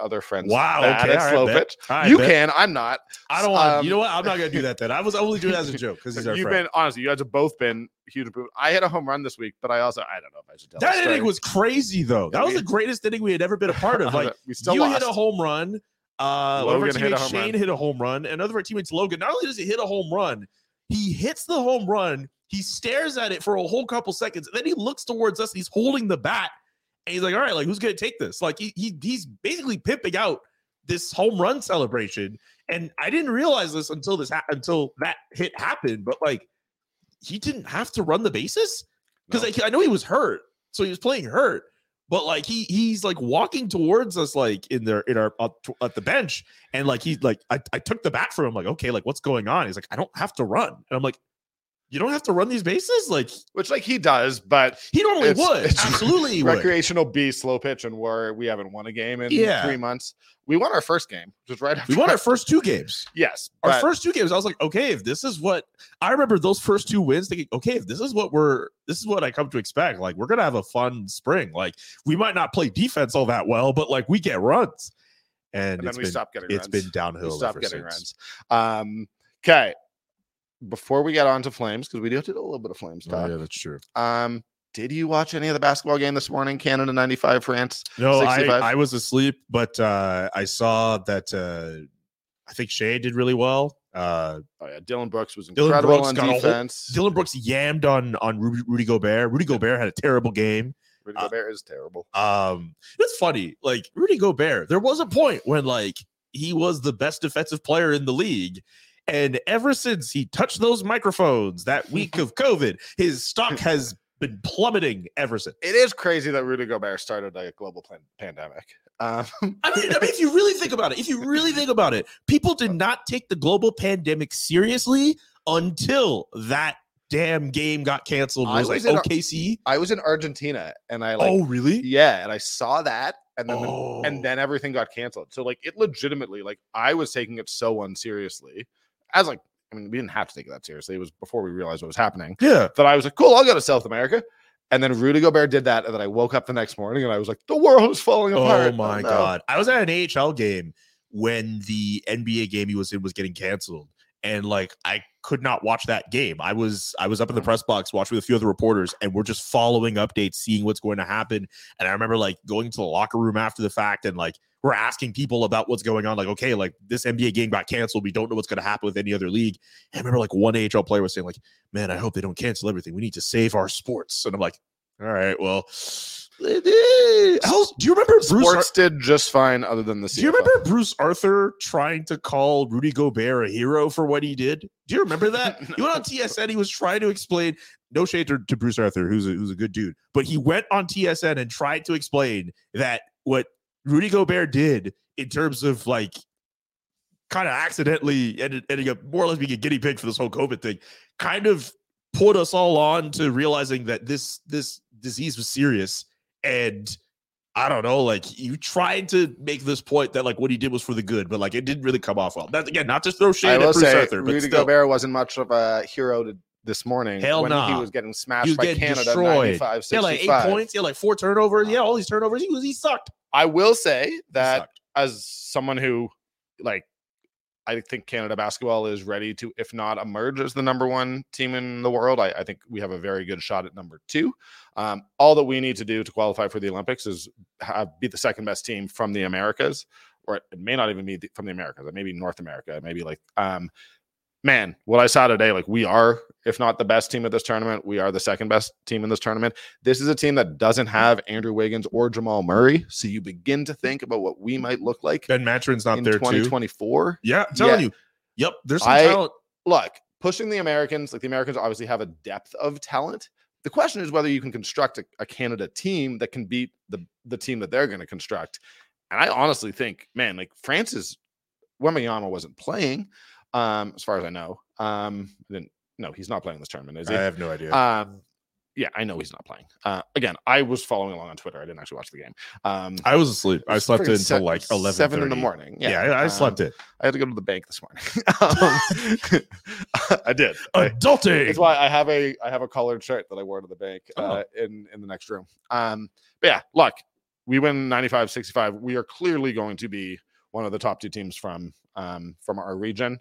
Other friends. Wow. Okay. all right, slow bet. pitch. All right, you bet. can. I'm not. I don't want. Um, you know what? I'm not gonna do that. Then I was only doing it as a joke because he's our You've friend. been honestly. You guys have both been huge. I hit a home run this week, but I also I don't know if I should tell that inning was crazy though. That was the greatest inning we had ever been a part of. Like we still you lost. hit a home run. Uh, one of our Logan hit a teammates, home Shane run. hit a home run. and Another of our teammates, Logan. Not only does he hit a home run, he hits the home run. He stares at it for a whole couple seconds. And then he looks towards us. And he's holding the bat, and he's like, "All right, like who's gonna take this?" Like he, he he's basically pimping out this home run celebration. And I didn't realize this until this ha- until that hit happened. But like, he didn't have to run the bases because I, I know he was hurt, so he was playing hurt. But like he he's like walking towards us like in their in our at the bench, and like he's like I, I took the bat from him like okay like what's going on? He's like I don't have to run, and I'm like you don't have to run these bases like which like he does, but he normally It's- would it's absolutely would. recreational B slow pitch, and where we haven't won a game in Yeah. three months. We won our first game, just right after We won our first two games. Yes, Our first two games, I was like, okay, if this is what I remember those first two wins, thinking, okay, if this is what we're this is what I come to expect, like we're gonna have a fun spring. Like we might not play defense all that well, but like we get runs. And, and then it's we been, stopped getting it's runs. been downhill. we stopped getting since. runs. Um, okay. Before we get on to Flames, because we do have to do a little bit of Flames Oh, yeah, that's true. Um, did you watch any of the basketball game this morning? Canada 95, France. No, I, 65? I was asleep, but uh I saw that uh I think Shai did really well. Uh Oh yeah, Dillon Brooks was Dillon incredible Brooks on a whole- defense. Dillon Brooks yammed on on Rudy, Rudy Gobert. Rudy Gobert had a terrible game. Rudy uh, Gobert is terrible. Um, it's funny, like Rudy Gobert. There was a point when like he was the best defensive player in the league, and ever since he touched those microphones that week of COVID, his stock has been plummeting ever since. It is crazy that Rudy Gobert started a global plan- pandemic. Um, I mean, I mean, if you really think about it, if you really think about it, people did not take the global pandemic seriously until that damn game got canceled. I was like was in a- OKC. I was in Argentina and I like oh, really? yeah, and I saw that and then Oh. and then everything got canceled. So like it legitimately like I was taking it so unseriously. As like I mean, we didn't have to take it that seriously. It was before we realized what was happening. yeah. That I was like, cool, I'll go to South America. And then Rudy Gobert did that, and then I woke up the next morning and I was like, the world is falling apart. Oh my no. god! I was at an AHL game when the NBA game he was in was getting canceled, and like I could not watch that game. I was I was up in the Mm. press box watching with a few other reporters, and we're just following updates, seeing what's going to happen. And I remember like going to the locker room after the fact, and like we're asking people about what's going on. Like, okay, like this NBA game got canceled. We don't know what's going to happen with any other league. And I remember like one AHL player was saying like, "Man, I hope they don't cancel everything. We need to save our sports." And I'm like, "All right, well." Eh, how's, do you remember Bruce? Sports did just fine, other than the. Season. Do you remember Bruce Arthur trying to call Rudy Gobert a hero for what he did? Do you remember that? he went on TSN. He was trying to explain. No shade to, to Bruce Arthur, who's a, who's a good dude, but he went on TSN and tried to explain that what Rudy Gobert did in terms of like kind of accidentally ended, ending up more or less being a guinea pig for this whole COVID thing, kind of put us all on to realizing that this this disease was serious and I don't know, like you tried to make this point that like what he did was for the good, but like it didn't really come off well. That's again not to throw I shade will at Bruce say, Arthur, but Rudy still, Gobert wasn't much of a hero to, this morning Hell when nah. he was getting smashed he was by getting Canada destroyed. 95 Yeah, like eight points, yeah, like four turnovers, yeah, all these turnovers. He was he sucked. I will say that as someone who like I think Canada basketball is ready to, if not emerge as the number one team in the world, I, I think we have a very good shot at number two. Um, all that we need to do to qualify for the Olympics is have, be the second best team from the Americas, or it may not even be the, from the Americas, it may be North America, maybe like um, man, what I saw today, like we are, if not the best team at this tournament, we are the second best team in this tournament. This is a team that doesn't have Andrew Wiggins or Jamal Murray. So you begin to think about what we might look like Ben Mathurin's not in there too. 2024. Yeah, I'm telling Yeah. you. Yep, there's some I- talent. Look, pushing the Americans, like the Americans obviously have a depth of talent. The question is whether you can construct a, a Canada team that can beat the the team that they're going to construct. And I honestly think, man, like France's Wembanyama wasn't playing, um, as far as I know. Um, didn't no, he's not playing this tournament, is he? I have no idea. Um, yeah, I know he's not playing. Uh, again, I was following along on Twitter. I didn't actually watch the game. Um, I was asleep. I slept until like eleven seven in the morning. Yeah, Yeah, I, I slept um, it. I had to go to the bank this morning. um, I did. Adulting. that's why I have a I have a collared shirt that I wore to the bank Oh. uh, in in the next room. Um, but yeah, look, we win 95-65. We are clearly going to be one of the top two teams from um from our region.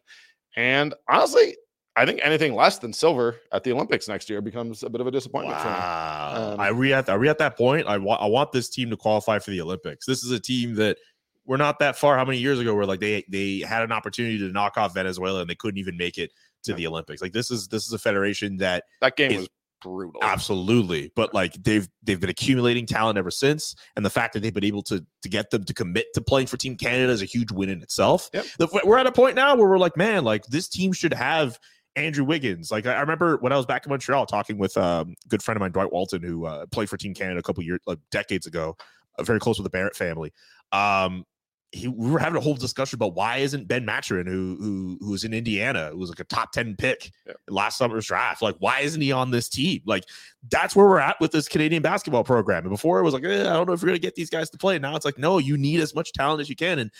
And honestly, I think anything less than silver at the Olympics next year becomes a bit of a disappointment for me. Wow. Um, are we at are we at that point? I want I want this team to qualify for the Olympics. This is a team that we're not that far. How many years ago where like they they had an opportunity to knock off Venezuela and they couldn't even make it to Yeah. the Olympics. Like this is this is a federation that That game is- was brutal. absolutely, but like they've they've been accumulating talent ever since, and the fact that they've been able to to get them to commit to playing for Team Canada is a huge win in itself. Yep. We're at a point now where we're like, man, like this team should have Andrew Wiggins. Like I remember when I was back in Montreal talking with um, a good friend of mine, Dwight Walton, who uh, played for Team Canada a couple years, like decades ago, uh, very close with the Barrett family. Um, he, we were having a whole discussion about why isn't Ben Mathurin, who who who was in Indiana, who was like a top ten pick Yep. last summer's draft, like why isn't he on this team? Like that's where we're at with this Canadian basketball program. And before it was like, eh, I don't know if we're gonna get these guys to play. Now it's like, no, you need as much talent as you can. And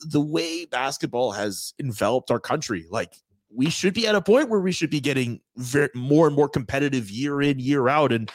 the way basketball has enveloped our country, like we should be at a point where we should be getting very, more and more competitive year in, year out. And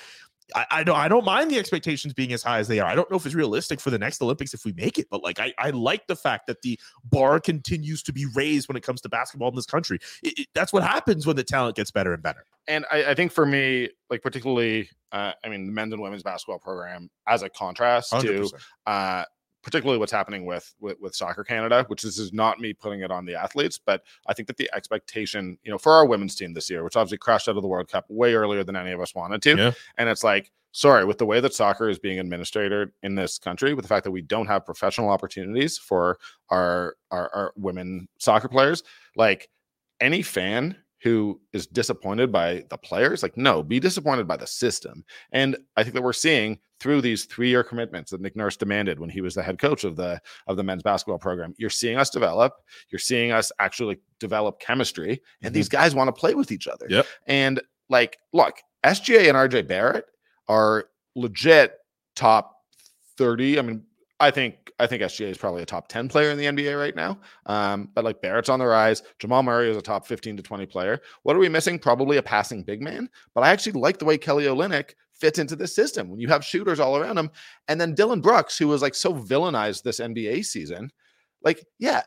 I, I don't I don't mind the expectations being as high as they are. I don't know if it's realistic for the next Olympics if we make it, but like I, I like the fact that the bar continues to be raised when it comes to basketball in this country. It- it- that's what happens when the talent gets better and better. and I, I think for me, like particularly, uh, I mean, the men's and women's basketball program as a contrast to 100%. uh, particularly what's happening with, with with soccer Canada, which this is not me putting it on the athletes, but I think that the expectation, you know, for our women's team this year, which obviously crashed out of the World Cup way earlier than any of us wanted to, Yeah. and it's like, sorry, with the way that soccer is being administered in this country, with the fact that we don't have professional opportunities for our our, our women soccer players, like any fan who is disappointed by the players, like no, be disappointed by the system. And I think that we're seeing through these three-year commitments that Nick Nurse demanded when he was the head coach of the of the men's basketball program. You're seeing us develop. You're seeing us actually develop chemistry, and these guys want to play with each other. Yep. And like, look, SGA and RJ Barrett are legit top 30. I mean, I think I think SGA is probably a top 10 player in the NBA right now. Um, but like Barrett's on the rise. Jamal Murray is a top 15 to 20 player. What are we missing? Probably a passing big man. But I actually like the way Kelly Olynyk fits into this system when you have shooters all around him. And then Dillon Brooks, who was like so villainized this NBA season, like, yeah,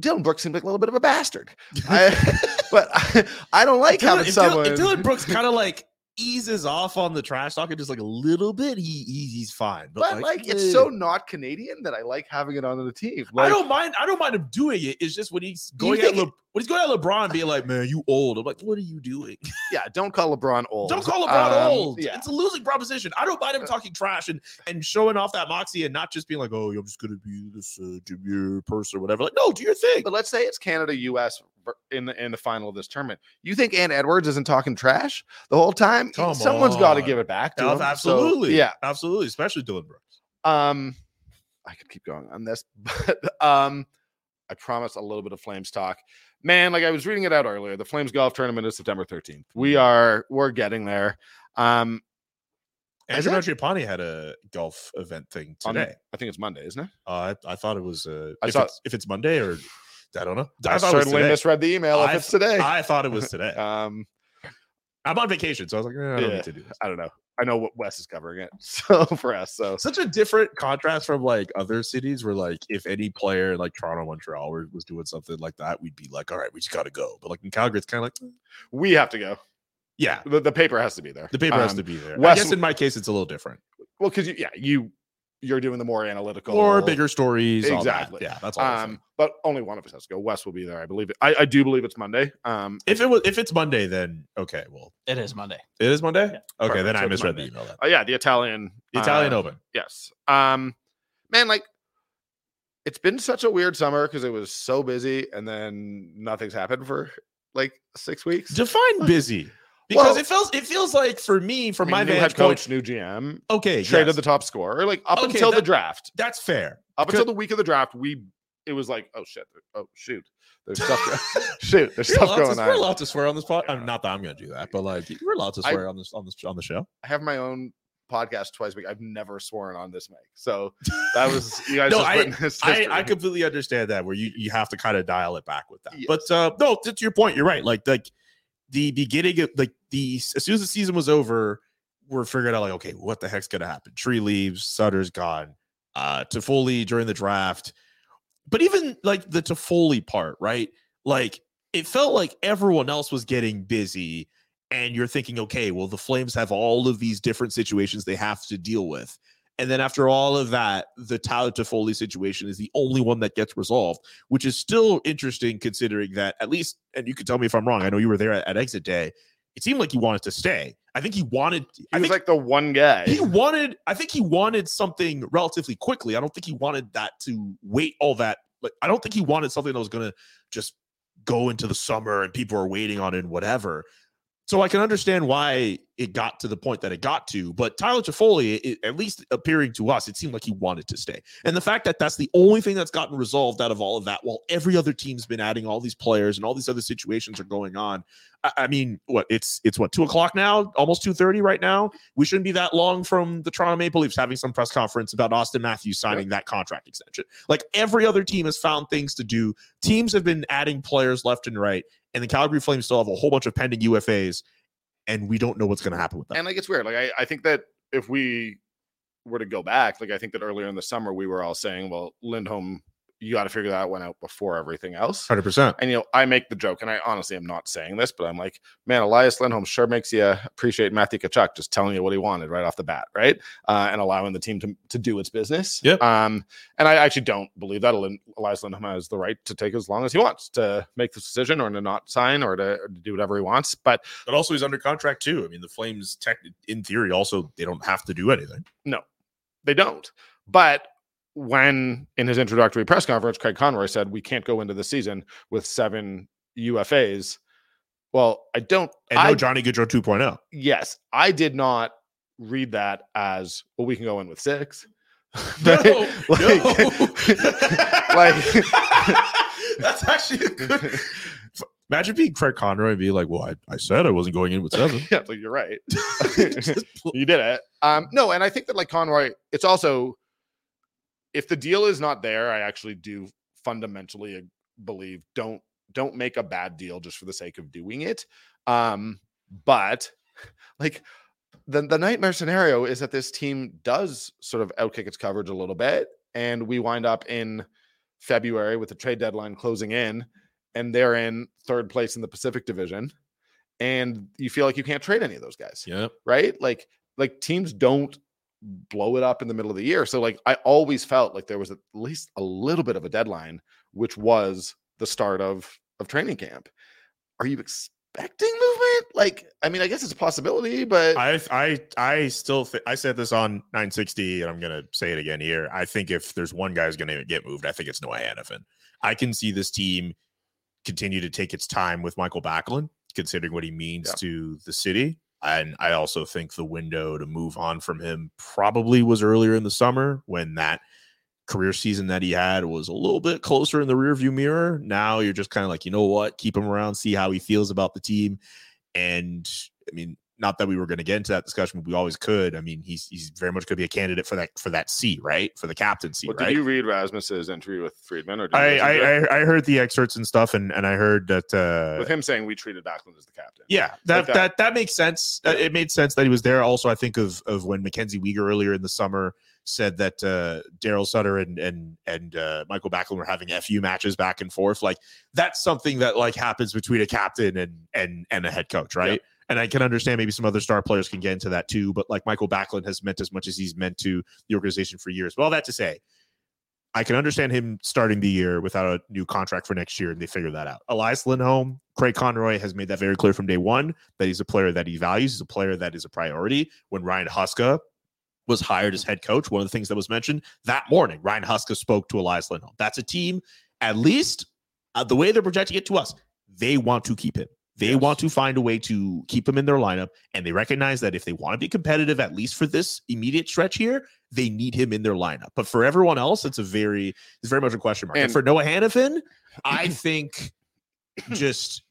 Dillon Brooks seems like a little bit of a bastard. I, but I, I don't like Dillon, having someone. Dillon Brooks kind of like eases off on the trash talking just like a little bit, he, he he's fine. But, but like, it's eh. so not Canadian that I like having it on the team. I don't mind. I don't mind him doing it. It's just when he's going at Le, when he's going at LeBron, being like, "Man, you old." I'm like, "What are you doing? yeah, don't call LeBron old. Don't call LeBron Um, old. Yeah, It's a losing proposition. I don't mind him talking trash and and showing off that moxie and not just being like, "Oh, I'm just gonna be this uh, Jameer person or whatever." Like, no, do your thing. but let's say it's Canada U.S. in the in the final of this tournament. You think Ant Edwards isn't talking trash the whole time? Come Someone's got to give it back to Oh, him. So, absolutely, yeah. absolutely, especially Dillon Brooks. Um, I could keep going on this, but um, I promise a little bit of Flames talk. Man, like I was reading it out earlier, the Flames golf tournament is September 13th. We are we're getting there. Um, Andrew? Mangiapane had a golf event thing on- today. I think it's Monday, isn't it? Uh, I, I thought it was. Uh, I if, saw- it's, if it's Monday or I don't know. I, was certainly misread the email if I- it's today. I thought it was today. um, I'm on vacation, so I was like, eh, I don't Yeah. need to do this. I don't know. I know what Wes is covering it, so for us, so Such a different contrast from like other cities where like if any player in like Toronto, Montreal were, was doing something like that, we'd be like, all right, we just gotta go. But like in Calgary, it's kind of like, eh, we have to go. yeah, The, the paper has to be there. the paper has Um, to be there. I guess in my case, it's a little different. Well, because you, yeah, you you're doing the more analytical, or bigger stories. all that. Exactly. Yeah, that's all. I'm. Um, but only one of us has to go. Wes will be there, I believe. It. I, I do believe it's Monday. Um, if it was if it's Monday, then okay. Well, It is Monday. it is Monday. Yeah. Okay, Perfect. then So I misread Monday. the email. Then. oh yeah, the Italian, The Italian uh, Open. Yes. Um, man, like it's been such a weird summer because it was so busy, and then nothing's happened for like six weeks. Define busy because Well- it feels it feels like for me, I mean, my new vantage head point, coach, new GM, okay, traded yes, the top scorer, like up Okay, until the draft. that's fair. Up until the week of the draft, we it was like, oh shit, oh shoot, there's stuff. shoot, there's You're stuff going to, we're on. allowed to swear on this pod. I mean, not that I'm going to do that, but like we're allowed to I- swear on this on this on the show. I have my own podcast twice a week. I've never sworn on this mic, so that was you guys. No, just I- witnessed I. I completely understand that where you you have to kind of dial it back with that. Yes. But uh no, to, to your point, you're right. Like like the beginning of like the as soon as the season was over, we're figuring out like okay, what the heck's gonna happen? Treliving, Sutter's gone, uh Toffoli during the draft. But even like the Toffoli part, right? Like it felt like everyone else was getting busy and you're thinking, okay, well, the Flames have all of these different situations they have to deal with. And then after all of that, the Tyler Toffoli situation is the only one that gets resolved, which is still interesting considering that at least, and you can tell me if I'm wrong. I know you were there at, at exit day. It seemed like he wanted to stay. I think he wanted. He I was think like the one guy. he wanted. I think he wanted something relatively quickly. I don't think he wanted that to wait all that. Like I don't think he wanted something that was going to just go into the summer and people are waiting on it and whatever. So I can understand why it got to the point that it got to. But Tyler Toffoli, at least appearing to us, it seemed like he wanted to stay. And the fact that that's the only thing that's gotten resolved out of all of that, while every other team's been adding all these players and all these other situations are going on. I, I mean, what it's it's what two o'clock now, almost two thirty right now. We shouldn't be that long from the Toronto Maple Leafs having some press conference about Auston Matthews signing that contract extension. Like every other team has found things to do. Teams have been adding players left and right, and the Calgary Flames still have a whole bunch of pending UFAs, and we don't know what's going to happen with them. and like it's weird. Like I, I think that if we were to go back, like I think that earlier in the summer we were all saying, well, Lindholm, you got to figure that one out before everything else. Hundred percent. And you know, I make the joke, and I honestly am not saying this, but I'm like, man, Elias Lindholm sure makes you appreciate Matthew Tkachuk just telling you what he wanted right off the bat, right? Uh, and allowing the team to, to do its business. Yep. Um, and I actually don't believe that Elias Lindholm has the right to take as long as he wants to make this decision or to not sign or to, or to do whatever he wants. But But also, he's under contract too. I mean, the Flames, tech, in theory, also they don't have to do anything. No, they don't. But when in his introductory press conference, Craig Conroy said we can't go into the season with seven UFAs. Well, I don't. And no I, Johnny Gaudreau oh. 2.0. yes, I did not read that as well. We can go in with six. No, like, no. like That's actually a good. Imagine being Craig Conroy and be like, "Well, I, I said I wasn't going in with seven. yeah, like you're right. you did it. Um, no, and I think that like Conroy, it's also if the deal is not there, I actually do fundamentally believe don't don't make a bad deal just for the sake of doing it. Um, but like the the nightmare scenario is that this team does sort of outkick its coverage a little bit, and we wind up in February with the trade deadline closing in, and they're in third place in the Pacific Division, and you feel like you can't trade any of those guys, Yeah. right? Like like teams don't blow it up in the middle of the year. So like I always felt like there was at least a little bit of a deadline, which was the start of of training camp. Are you expecting movement? Like, I mean, I guess it's a possibility, but I I I still th- I said this on 960 and I'm gonna say it again here. I think if there's one guy who's gonna get moved, I think it's Noah Hanifin. I can see this team continue to take its time with Mikael Backlund, considering what he means Yeah. to the city. And I also think the window to move on from him probably was earlier in the summer when that career season that he had was a little bit closer in the rearview mirror. Now you're just kind of like, you know what, keep him around, see how he feels about the team. And I mean, not that we were going to get into that discussion, but we always could. I mean, he's he's very much going to be a candidate for that for that seat, right? For the captaincy, What, right? did you read Rasmus's interview with Friedman, or did I, listen to it? I I I heard the excerpts and stuff, and and I heard that uh, with him saying we treated Backlund as the captain? yeah, that, Like that that. that makes sense. Uh, It made sense that he was there. Also, I think of of when Mackenzie Weegar earlier in the summer said that uh, Darryl Sutter and and and uh, Mikael Backlund were having fu matches back and forth. Like that's something that like happens between a captain and and and a head coach, right? And I can understand maybe some other star players can get into that too, but like Mikael Backlund has meant as much as he's meant to the organization for years. Well, that to say, I can understand him starting the year without a new contract for next year, and they figure that out. Elias Lindholm, Craig Conroy has made that very clear from day one that he's a player that he values. He's a player that is a priority. When Ryan Huska was hired as head coach, one of the things that was mentioned that morning, Ryan Huska spoke to Elias Lindholm. That's a team, at least uh, the way they're projecting it to us, they want to keep him. They Yes. want to find a way to keep him in their lineup, and they recognize that if they want to be competitive, at least for this immediate stretch here, they need him in their lineup. But for everyone else, it's a very, it's very much a question mark. And, And- for Noah Hanifin, I think just,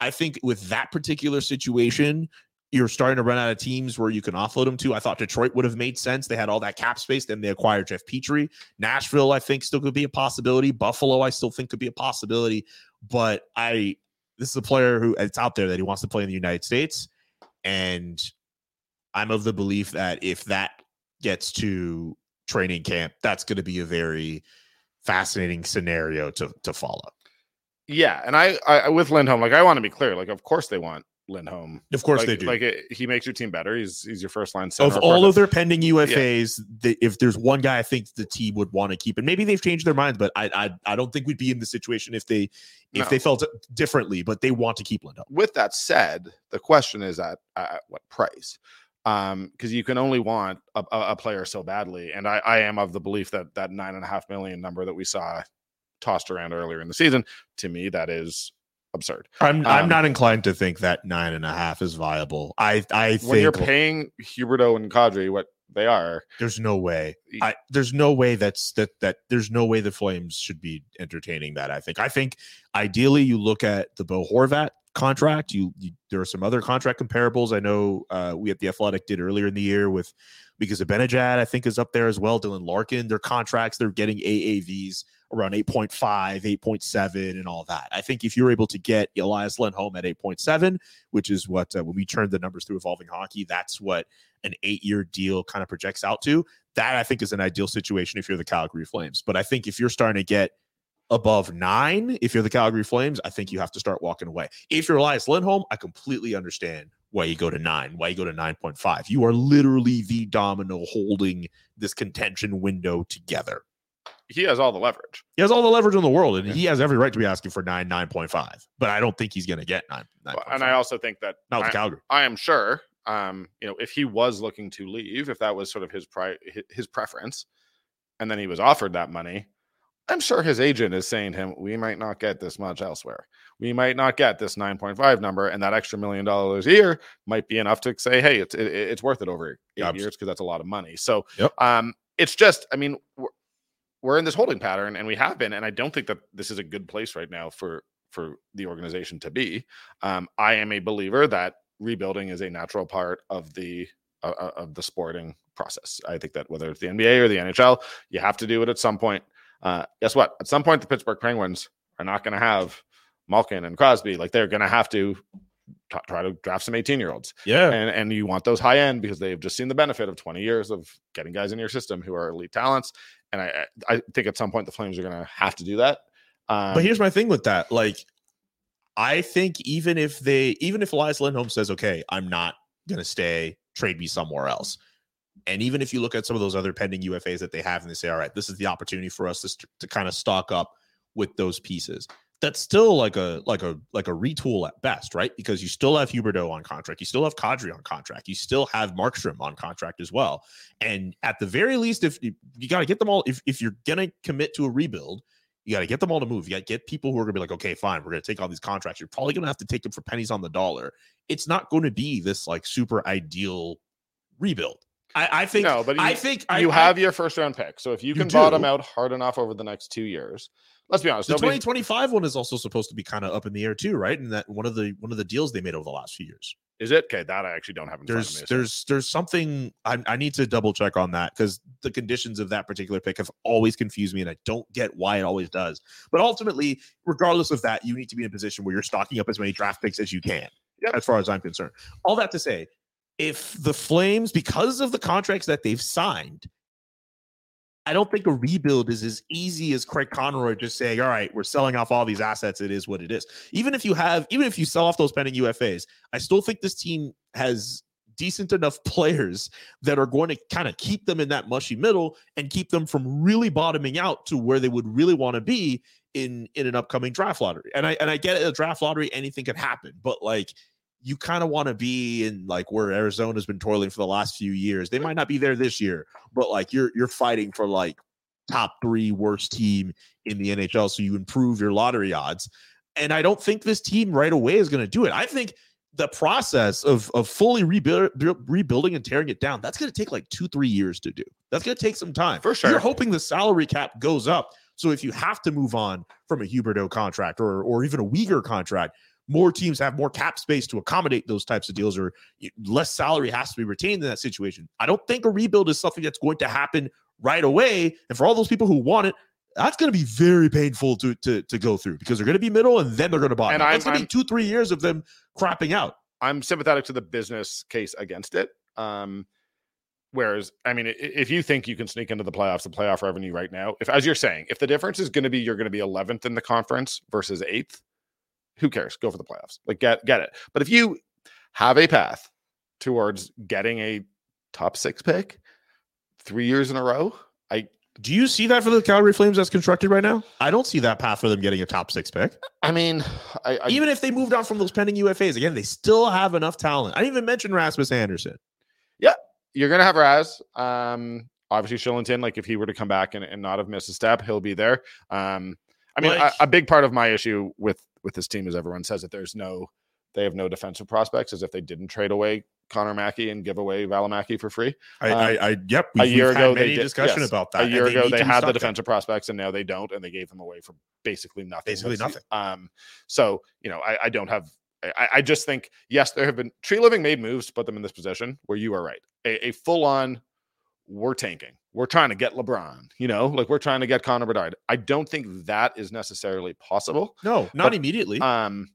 I think with that particular situation, you're starting to run out of teams where you can offload them to. I thought Detroit would have made sense. They had all that cap space. Then they acquired Jeff Petry. Nashville, I think, still could be a possibility. Buffalo, I still think could be a possibility. But I, this is a player who it's out there that he wants to play in the United States, and I'm of the belief that if that gets to training camp, that's going to be a very fascinating scenario to to follow. Yeah, and I, I with Lindholm, like I want to be clear, like of course they want Lindholm. Of course like, they do. Like it, he makes your team better. He's he's your first line center. of all of their pending UFAs, the, if there's one guy I think the team would want to keep, and maybe they've changed their minds, but I I, I don't think we'd be in the situation if they if No. they felt differently, but they want to keep Lindholm. with that said, the question is at, at what price? Um, because you can only want a, a, a player so badly, and I, I am of the belief that that nine and a half million number that we saw tossed around earlier in the season, to me, that is absurd. I'm I'm Um, not inclined to think that nine and a half is viable. I I When you're think paying Huberdeau and Kadri what they are, there's no way. I there's no way that's that that there's no way the Flames should be entertaining that. I think. I think ideally you look at the Bo Horvat contract. You, you there are some other contract comparables. I know uh, we at the Athletic did earlier in the year with because of Benajad. I think is up there as well. Dylan Larkin. Their contracts they're getting AAVs around 8.5, 8.7, and all that. I think if you're able to get Elias Lindholm at 8.7, which is what uh, when we turned the numbers through evolving hockey, that's what an eight-year deal kind of projects out to. That I think is an ideal situation if you're the Calgary Flames. But I think if you're starting to get above nine, if you're the Calgary Flames, I think you have to start walking away. If you're Elias Lindholm, I completely understand why you go to nine, why you go to 9.5. You are literally the domino holding this contention window together. he has all the leverage. He has all the leverage in the world, and he has every right to be asking for nine, 9.5. But I don't think he's going to get nine. Well, And I also think that not with I- Calgary. I am sure, um, you know, if he was looking to leave, if that was sort of his pri- his preference, and then he was offered that money, I'm sure his agent is saying to him, "We might not get this much elsewhere. We might not get this 9.5 number, and that extra million dollars a year might be enough to say, hey, it's it, it's worth it over eight years because that's a lot of money." So, Yep. um, it's just, I mean, we're, we're in this holding pattern, and we have been, and I don't think that this is a good place right now for for the organization to be. Um, I am a believer that rebuilding is a natural part of the uh, uh, of the sporting process. I think that whether it's the NBA or the NHL, you have to do it at some point. Uh, guess what? At some point, the Pittsburgh Penguins are not going to have Malkin and Crosby. Like they're going to have to t- try to draft some 18 year olds. Yeah. And and you want those high end because they've just seen the benefit of 20 years of getting guys in your system who are elite talents. And I I think at some point the Flames are going to have to do that. Um, but here's my thing with that. Like, I think even if they, even if Elias Lindholm says, okay, I'm not going to stay, trade me somewhere else. And even if you look at some of those other pending UFAs that they have and they say, all right, this is the opportunity for us to, to kind of stock up with those pieces. That's still like a like a like a retool at best, right? Because you still have Huberdeau on contract, you still have Kadri on contract, you still have Markstrom on contract as well. And at the very least, if you, you got to get them all, if if you're gonna commit to a rebuild, you got to get them all to move. You got to get people who are going to be like, okay, fine, we're going to take all these contracts. You're probably going to have to take them for pennies on the dollar. It's not going to be this like super ideal rebuild. I, I think. no, but you, I think you I, have I, your first round pick. So if you You can bottom out hard enough over the next two years, let's be honest. the nobody- 2025 one is also supposed to be kind of up in the air too, right? And that one of the one of the deals they made over the last few years. is it okay? That I actually don't have in front There's of me. so- there's there's something I, I need to double check on that because the conditions of that particular pick have always confused me and I don't get why it always does. But ultimately, regardless of that, you need to be in a position where you're stocking up as many draft picks as you can, Yep. as far as I'm concerned. All that to say, if the Flames, because of the contracts that they've signed, I don't think a rebuild is as easy as Craig Conroy just saying, all right, we're selling off all these assets. It is what it is. Even if you have, even if you sell off those pending UFAs, I still think this team has decent enough players that are going to kind of keep them in that mushy middle and keep them from really bottoming out to where they would really want to be in in an upcoming draft lottery. And I and I get it, a draft lottery, anything can happen, but like you kind of want to be in like where Arizona's been toiling for the last few years. They might not be there this year, but like you're you're fighting for like top three worst team in the NHL, so you improve your lottery odds. And I don't think this team right away is going to do it. I think the process of of fully rebuild, rebuilding and tearing it down that's going to take like two three years to do. That's going to take some time For sure. You're hoping the salary cap goes up, so if you have to move on from a Huberdeau contract or or even a Weegar contract, more teams have more cap space to accommodate those types of deals, or less salary has to be retained in that situation. I don't think a rebuild is something that's going to happen right away. And for all those people who want it, that's going to be very painful to to to go through because they're going to be middle and then they're going to bottom. And it's going to be two three years of them crapping out. I'm sympathetic to the business case against it. Um, whereas, I mean, if you think you can sneak into the playoffs, the playoff revenue right now, if as you're saying, if the difference is going to be you're going to be 11th in the conference versus eighth, who cares? Go for the playoffs. Like get get it. But if you have a path towards getting a top six pick three years in a row, I Do you see that for the Calgary Flames as constructed right now? I don't see that path for them getting a top six pick. I mean, I, I Even if they moved on from those pending UFAs, again, they still have enough talent. I didn't even mention Rasmus Andersson. Yeah, you're gonna have Raz. Um, obviously Kylington, like if he were to come back and, and not have missed a step, he'll be there. Um, I mean, Like- a, a big part of my issue with with this team is everyone says that there's no, they have no defensive prospects, as if they didn't trade away Connor Mackey and give away Valimaki for free. I, Um, I, I yep. a year ago, many they did discussion yes. about that. A year ago, need they had the defensive prospects, and now they don't, and they gave them away for basically nothing. Basically nothing. Um, so you know, I, I don't have. I, I just think yes, there have been Treliving made moves to put them in this position where you are right. A, a full on, we're tanking. We're trying to get LeBron. You know, like we're trying to get Connor Bedard. I don't think that is necessarily possible. No, not But, immediately. Um,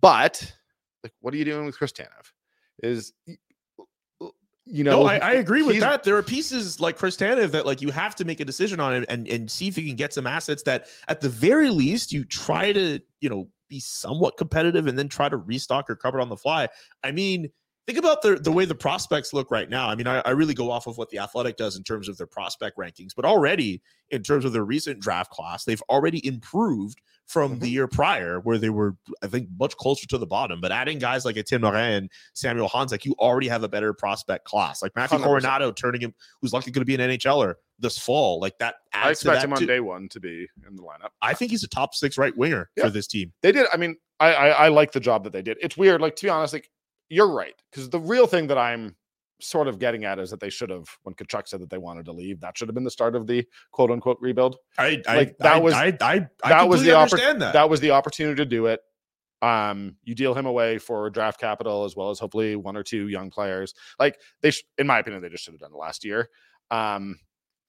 but like, what are you doing with Chris Tanev? Is you know, no, I, I agree with that. There are pieces like Chris Tanev that like you have to make a decision on and, and and see if you can get some assets that at the very least you try to you know be somewhat competitive and then try to restock your cupboard on the fly. I mean, think about the the way the prospects look right now. I mean, I, I really go off of what the Athletic does in terms of their prospect rankings, but already in terms of their recent draft class, they've already improved from the Mhm. year prior, where they were, I think, much closer to the bottom. But adding guys like Etienne Morin and Samuel Honzek, you already have a better prospect class. Like Matthew 100%. Coronato turning him, who's likely going to be an NHLer this fall. Like that adds I to expect that him on too. day one to be in the lineup. I think he's a top six right winger Yeah. for this team. They did. I mean, I, I I like the job that they did. It's weird. Like to be honest, like you're right because the real thing that I'm sort of getting at is that they should have when Tkachuk said that they wanted to leave. That should have been the start of the quote unquote rebuild. I, I Like, that I, was- I, I, I that was the oppor- that. That was the opportunity to do it. Um, you deal him away for draft capital as well as hopefully one or two young players. Like they, sh- in my opinion, they just should have done it last year. Um,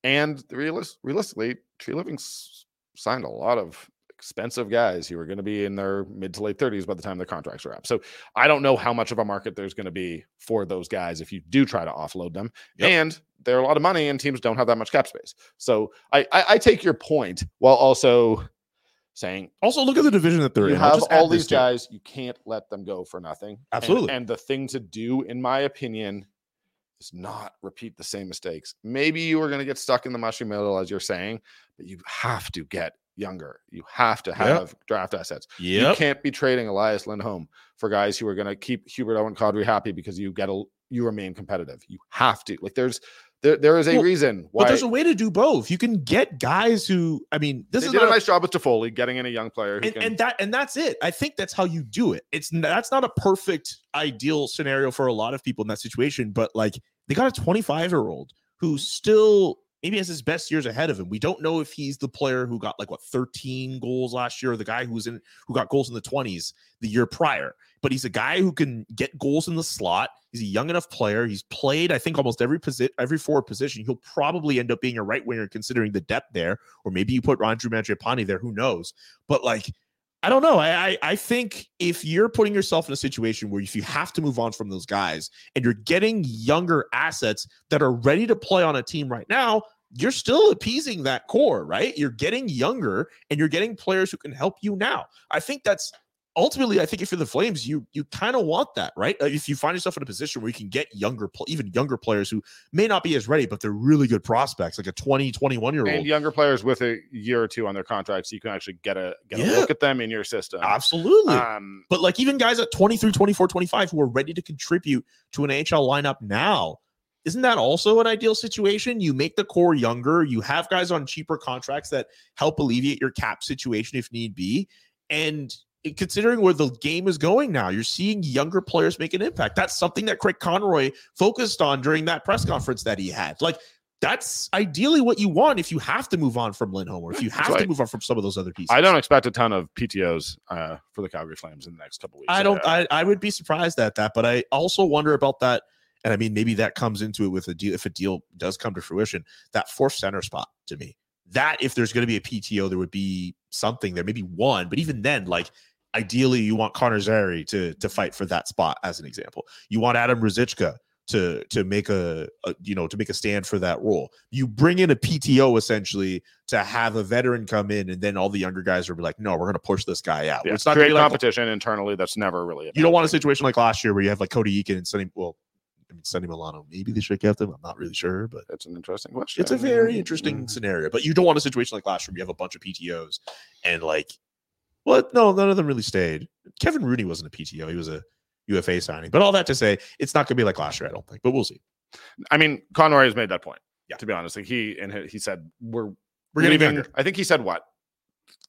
and the realis- realistically, Treliving s- signed a lot of expensive guys who are going to be in their mid to late 30s by the time their contracts are up. So I don't know how much of a market there's going to be for those guys if you do try to offload them. Yep. And they're a lot of money, and teams don't have that much cap space. So I I, I take your point while also saying Also, look at the division that they're you in. I'll have all these guys. You can't let them go for nothing. And- Absolutely. And, the thing to do, in my opinion, is not repeat the same mistakes. Maybe you are going to get stuck in the mushy middle, as you're saying, but you have to get younger. You have to have draft assets. You can't be trading Elias Lindholm for guys who are going to keep Huberdeau and Kadri happy because you get a you remain competitive. You have to. Like there's there, there is a Well, reason But why there's a way to do both. You can get guys who, I mean, this is did not a nice job with Toffoli getting in a young player and, can and that and that's it. I think that's how you do it. It's that's not a perfect ideal scenario for a lot of people in that situation, but like they got a 25 year old who still maybe has his best years ahead of him. We don't know if he's the player who got like what 13 goals last year, or the guy who's in who got goals in the 20s the year prior. But he's a guy who can get goals in the slot. He's a young enough player. He's played, I think, almost every position, every forward position. He'll probably end up being a right winger considering the depth there, or maybe you put Andrew Mangiapane there. Who knows? But like, I don't know. I, I think if you're putting yourself in a situation where if you have to move on from those guys and you're getting younger assets that are ready to play on a team right now, you're still appeasing that core, right? You're getting younger and you're getting players who can help you now. I think that's ultimately, I think if you're the Flames, you you kind of want that, right? Uh, If you find yourself in a position where you can get younger, even younger players who may not be as ready, but they're really good prospects, like a 20, 21 year and old. younger players with a year or two on their contracts, you can actually get a get a look at them in your system. Absolutely. Um, But like even guys at 23, 24, 25 who are ready to contribute to an AHL lineup now, isn't that also an ideal situation? You make the core younger, you have guys on cheaper contracts that help alleviate your cap situation if need be. And considering where the game is going now, you're seeing younger players make an impact. That's something that Craig Conroy focused on during that press conference that he had. Like that's ideally what you want if you have to move on from Lindholm or if you have to move on from some of those other pieces. I don't expect a ton of PTOs uh, for the Calgary Flames in the next couple weeks. I don't. I, I would be surprised at that, but I also wonder about that. And I mean, maybe that comes into it with a deal. If a deal does come to fruition, that fourth center spot to me, that if there's going to be a PTO, there would be something there, maybe one. But even then, like ideally, you want Connor Zary to to fight for that spot, as an example. You want Adam Ruzicka to to make a, a you know to make a stand for that role. You bring in a PTO essentially to have a veteran come in, and then all the younger guys will be like, no, we're going to push this guy out. yeah, It's not going create to be like competition internally. That's never really. A you don't bad want a situation like last year where you have like Cody Eakin and Sonny. Well, I mean Sonny Milano. Maybe they should have kept him. I'm not really sure, but That's an interesting question. it's a very Mm, interesting mm. scenario. But you don't want a situation like last year where you have a bunch of PTOs and like, well, no, none of them really stayed. Kevin Rooney wasn't a PTO. He was a UFA signing. But all that to say, it's not going to be like last year. I don't think, but we'll see. I mean, Conroy has made that point. Yeah. to be honest, like he and he- said we're We're getting younger. I think he said what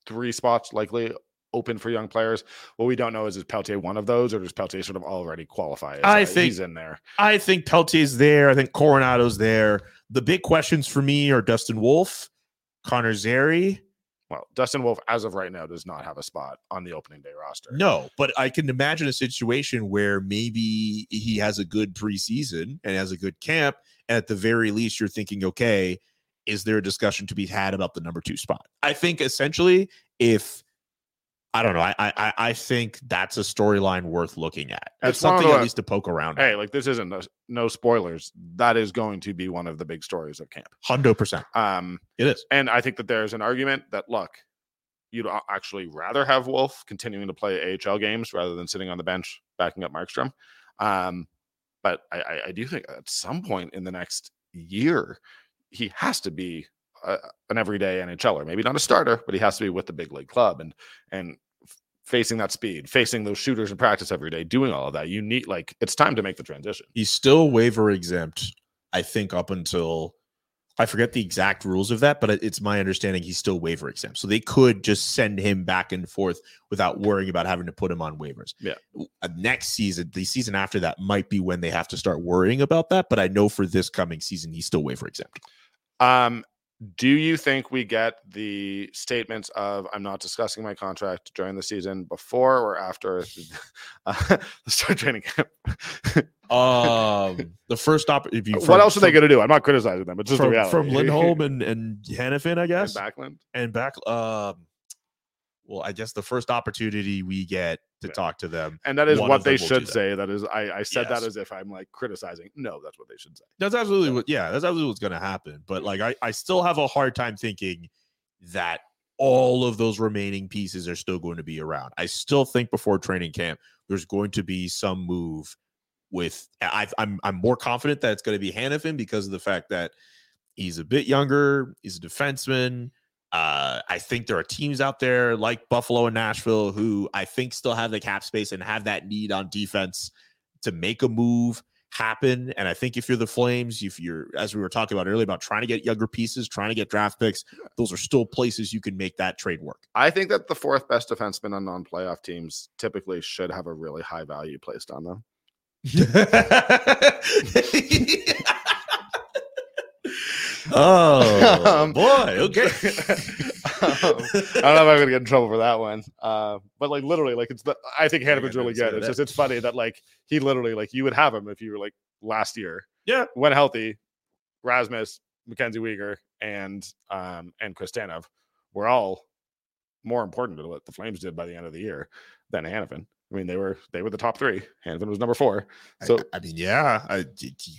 three spots likely open for young players. What we don't know is is Pelletier one of those, or does Pelletier sort of already qualify? As, I uh, think- he's in there. I think Pelletier's there. I think Coronato's there. The big questions for me are Dustin Wolf, Connor Zary. Well, Dustin Wolf, as of right now, does not have a spot on the opening day roster. No, but I can imagine a situation where maybe he has a good preseason and has a good camp. And at the very least, you're thinking, okay, is there a discussion to be had about the number two spot? I think essentially, if I don't know, I I, I think that's a storyline worth looking at. It's It's one of something at least to poke around. Hey, like this isn't no, no spoilers. That is going to be one of the big stories of camp. hundred percent, Um, it is. and I think that there's an argument that look, you'd actually rather have Wolf continuing to play AHL games rather than sitting on the bench backing up Markstrom. Um, but I, I, I do think at some point in the next year, he has to be a, an everyday NHLer. Maybe not a starter, but he has to be with the big league club and and facing that speed, facing those shooters in practice every day, doing all of that. You need like it's time to make the transition. He's still waiver exempt, I think, up until I forget the exact rules of that, but it's my understanding he's still waiver exempt. So they could just send him back and forth without worrying about having to put him on waivers. Yeah. Uh, Next season, the season after that might be when they have to start worrying about that. But I know for this coming season, he's still waiver exempt. Um, do you think we get the statements of I'm not discussing my contract during the season before or after uh, the start training camp? Um, the first op. If you what else are they going to do? I'm not criticizing them. It's just the from, reality. from Lindholm and and Hanifin, I guess, And Backlund. and back. Um, well, I guess the first opportunity we get to Yeah. talk to them, And that is one what they should that. say. That is, I, I said Yes. that as if I'm like criticizing. No, that's what they should say. That's absolutely what, yeah, that's absolutely what's going to happen. But like, I, I still have a hard time thinking that all of those remaining pieces are still going to be around. I still think before training camp, there's going to be some move with. I, I'm I'm more confident that it's going to be Hanifin because of the fact that he's a bit younger. He's a defenseman. Uh, I think there are teams out there like Buffalo and Nashville who I think still have the cap space and have that need on defense to make a move happen. And I think if you're the Flames, if you're, as we were talking about earlier, about trying to get younger pieces, trying to get draft picks, those are still places you can make that trade work. I think that the fourth best defenseman on non-playoff teams typically should have a really high value placed on them. oh Um, boy, okay. Um, I don't know if I'm gonna get in trouble for that one. Uh, but like literally, like it's the I think Hanifin's really good. It's just it's funny that like he literally like you would have him if you were like last year. Yeah. When healthy, Rasmus, Mackenzie Weegar, and um and Chris Tanev were all more important to what the Flames did by the end of the year than Hanifin. I mean, they were they were the top three. Hanifin was number four. So I, I mean, yeah, I,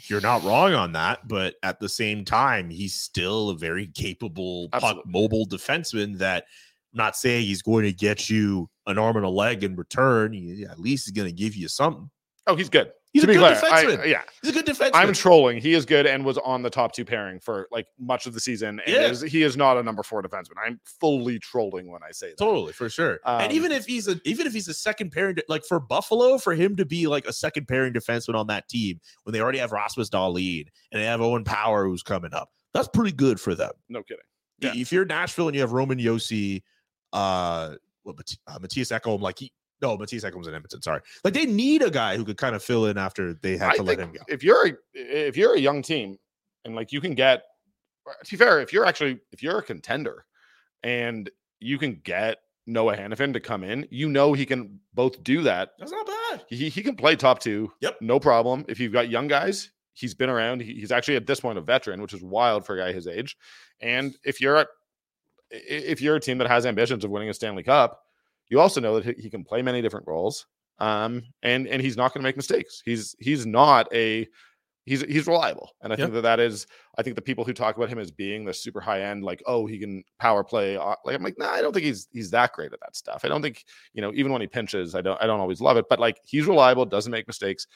you're not wrong on that, but at the same time, he's still a very capable, puck mobile defenseman. That I'm not saying he's going to get you an arm and a leg in return. He, at least he's going to give you something. oh, he's good. He's to a be good clear, I- defenseman. yeah, He's a good defenseman. I'm trolling. He is good and was on the top two pairing for like much of the season. And Yeah. is, he is not a number four defenseman. I'm fully trolling when I say that. Totally, for sure. and Um, even if he's a even if he's a second pairing, like for Buffalo, for him to be like a second pairing defenseman on that team when they already have Rasmus Dahlin and they have Owen Power who's coming up, that's pretty good for them. No kidding. Yeah. If you're Nashville and you have Roman Josi, uh, what Mat- uh, Mattias Ekholm, like he no Mattias Ekholm's in Edmonton. Sorry, like they need a guy who could kind of fill in after they had I to let him go. if you're a, if you're a young team and like you can get to be fair, if you're actually if you're a contender and you can get Noah Hanifin to come in, you know he can both do that. That's not bad. He he can play top two. Yep. No problem. If you've got young guys, he's been around. He- he's actually at this point a veteran, which is wild for a guy his age. And if you're a if you're a team that has ambitions of winning a Stanley Cup, you also know that he- can play many different roles. Um, and and he's not going to make mistakes. He's he's not a he's he's reliable. And I think that that is I think the people who talk about him as being the super high end, like oh he can power play, uh, like I'm like nah, I don't think he's he's that great at that stuff. I don't think you know even when he pinches, I don't I don't always love it, but like he's reliable, doesn't make mistakes,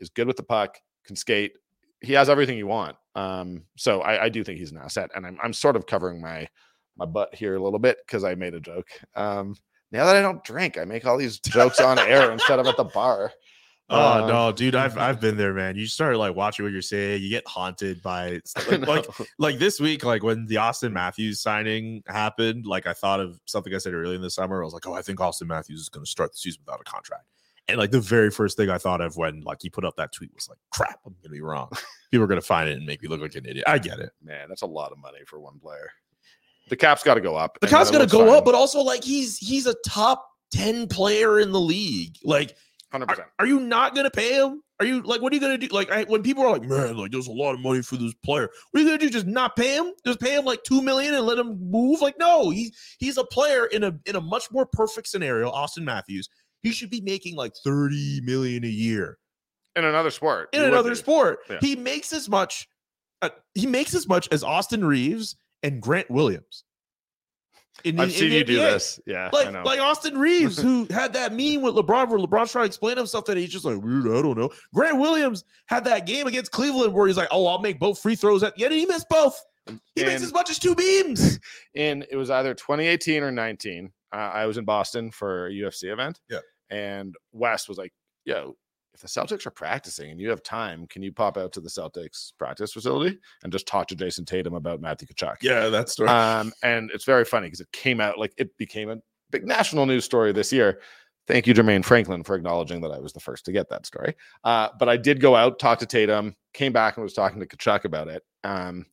is good with the puck, can skate. He has everything you want. Um, so I, I do think he's an asset, and I'm I'm sort of covering my my butt here a little bit because I made a joke. Um, now that I don't drink, I make all these jokes on air instead of at the bar. Oh Uh, no, dude, I've I've been there, man. You start like watching what you're saying, you get haunted by stuff. Like, like like this week, like when the Auston Matthews signing happened, like I thought of something I said earlier in the summer. I was like, oh, I think Auston Matthews is going to start the season without a contract. And like the very first thing I thought of when like he put up that tweet was like, crap, I'm gonna be wrong. People are gonna find it and make me look like an idiot. I get it. man, that's a lot of money for one player. The cap's got to go up. The cap's got gonna go up, but also like he's he's a top 10 player in the league. Like hundred Are, percent. are you not going to pay him? Are you like, what are you going to do? Like, I, when people are like, man, like, there's a lot of money for this player. What are you going to do? Just not pay him? Just pay him like two million and let him move? Like, no, he's he's a player in a in a much more perfect scenario. Auston Matthews, he should be making like thirty million a year In another sport. in you another sport. Yeah. He makes as much. Uh, he makes as much as Austin Reaves and Grant Williams. In, I've in- in seen the you do this. Yeah, like like Austin Reaves, who had that meme with LeBron, where LeBron's trying to explain himself that he's just like, I don't know. Grant Williams had that game against Cleveland where he's like, "Oh, I'll make both free throws at the end," and he missed both. He makes as much as two beams. And it was either 2018 or 19. Uh, I was in Boston for a UFC event. Yeah. And West was like, "Yo, if the Celtics are practicing and you have time, can you pop out to the Celtics practice facility and just talk to Jayson Tatum about Matthew Tkachuk?" Yeah, that story. Um, and it's very funny because it came out like it became a big national news story this year. Thank you, Jermaine Franklin, for acknowledging that I was the first to get that story. Uh, but I did go out, talk to Tatum, came back and was talking to Tkachuk about it. Um,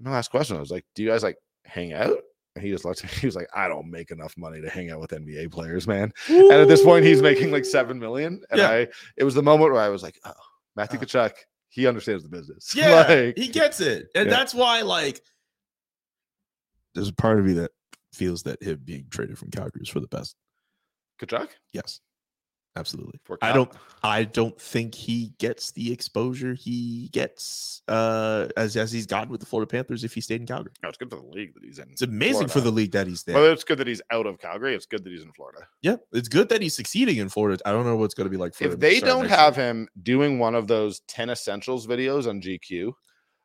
my last question I was like, "Do you guys like hang out?" And he just looked. at me, He was like, "I don't make enough money to hang out with NBA players, man." And at this point, he's making like seven million. And Yeah. I, it was the moment where I was like, "Oh, Matthew uh. Oh. Tkachuk, he understands the business." yeah, Like, he gets it, and Yeah. that's why like there's a part of me that feels that him being traded from Calgary is for the best. Tkachuk? Yes, absolutely. I don't. I don't think he gets the exposure he gets uh, as as he's gotten with the Florida Panthers if he stayed in Calgary. No, it's good for the league that he's in. It's amazing for the league that he's there. Whether it's good that he's out of Calgary, it's good that he's in Florida. yeah, it's good that he's succeeding in Florida. I don't know what's going to be like for him If they don't have year. him doing one of those 10 essentials videos on GQ,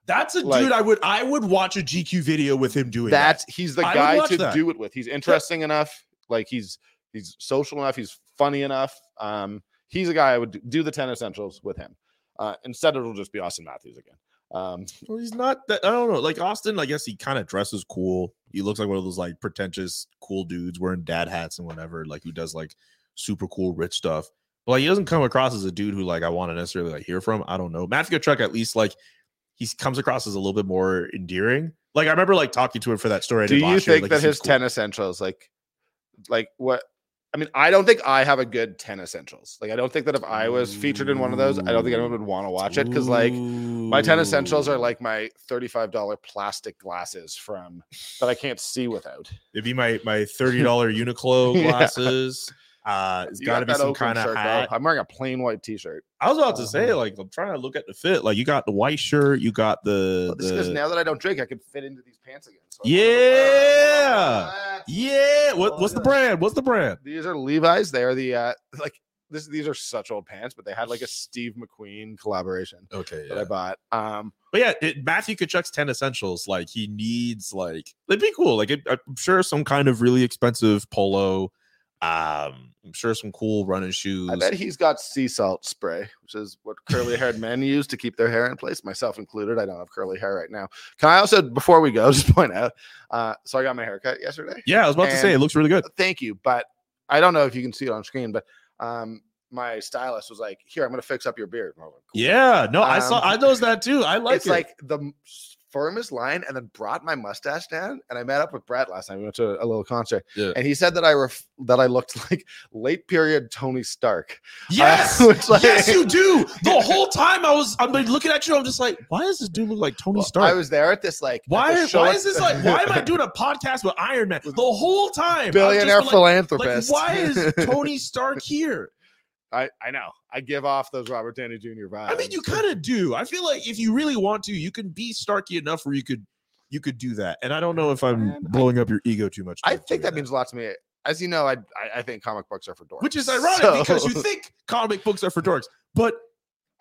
That's a like- dude I would I would watch a GQ video with him doing that's that. he's the I guy to that. do it with. He's interesting enough, like he's he's social enough, he's funny enough. Um, he's a guy I would do the 10 essentials with him. Uh, instead, it'll just be Auston Matthews again. Um, Well, he's not that. I don't know. Like Auston, I guess he kind of dresses cool. He looks like one of those like pretentious, cool dudes wearing dad hats and whatever. Like who does like super cool, rich stuff. But like he doesn't come across as a dude who like I want to necessarily like hear from. I don't know. Matthew Tkachuk at least like he comes across as a little bit more endearing. Like I remember like talking to him for that story. I do you year, think like, that his cool. 10 essentials, like, like what? I mean, I don't think I have a good 10 essentials. Like, I don't think that if I was featured in one of those, I don't think anyone would want to watch it because, like, my 10 essentials are like my $35 plastic glasses from that I can't see without. It'd be my my thirty dollar Uniqlo Yeah. glasses. Uh, it's got to be some kind of though. hat. I'm wearing a plain white t-shirt. I was about to say, Uh-huh. like, I'm trying to look at the fit. Like, you got the white shirt, you got the, this the- now that I don't drink, I can fit into these pants again. So I wanted to wear yeah, yeah. What, what's the brand? What's the brand? These are Levi's. They are the uh like this. These are such old pants, but they had like a Steve McQueen collaboration Okay, that I bought. Um, But yeah, it, Matthew Tkachuk's ten essentials. Like, he needs like it'd be cool. Like, it, I'm sure some kind of really expensive polo. Um, I'm sure some cool running shoes. I bet he's got sea salt spray, which is what curly haired men use to keep their hair in place, myself included. I don't have curly hair right now. Can I also, before we go, just point out? Uh, so I got my haircut yesterday. yeah, I was about to say it looks really good. Thank you, but I don't know if you can see it on screen, but um, my stylist was like, "Here, I'm going to fix up your beard." And I was like, "Cool." Yeah, no, I saw. Um, I noticed that too. I like it's it. like the m- s- firmest line, and then brought my mustache down. And I met up with Brett last night. We went to a little concert, Yeah. and he said that I ref- that I looked like late period Tony Stark. Yes, like- yes, you do. The whole time I was, I'm like looking at you. I'm just like, why does this dude look like Tony Well, Stark? I was there at this like why? Why at- is this like? Why am I doing a podcast with Iron Man the whole time? Billionaire like, philanthropist? Like, why is Tony Stark here? I I know I give off those Robert Downey Jr. vibes. I mean, you kind of do. I feel like if you really want to, you can be Starky enough where you could, you could do that. And I don't know if I'm Man, I- blowing up your ego too much. I think doing that means a lot to me. As you know, I I, I think comic books are for dorks, which is ironic because you think comic books are for dorks, but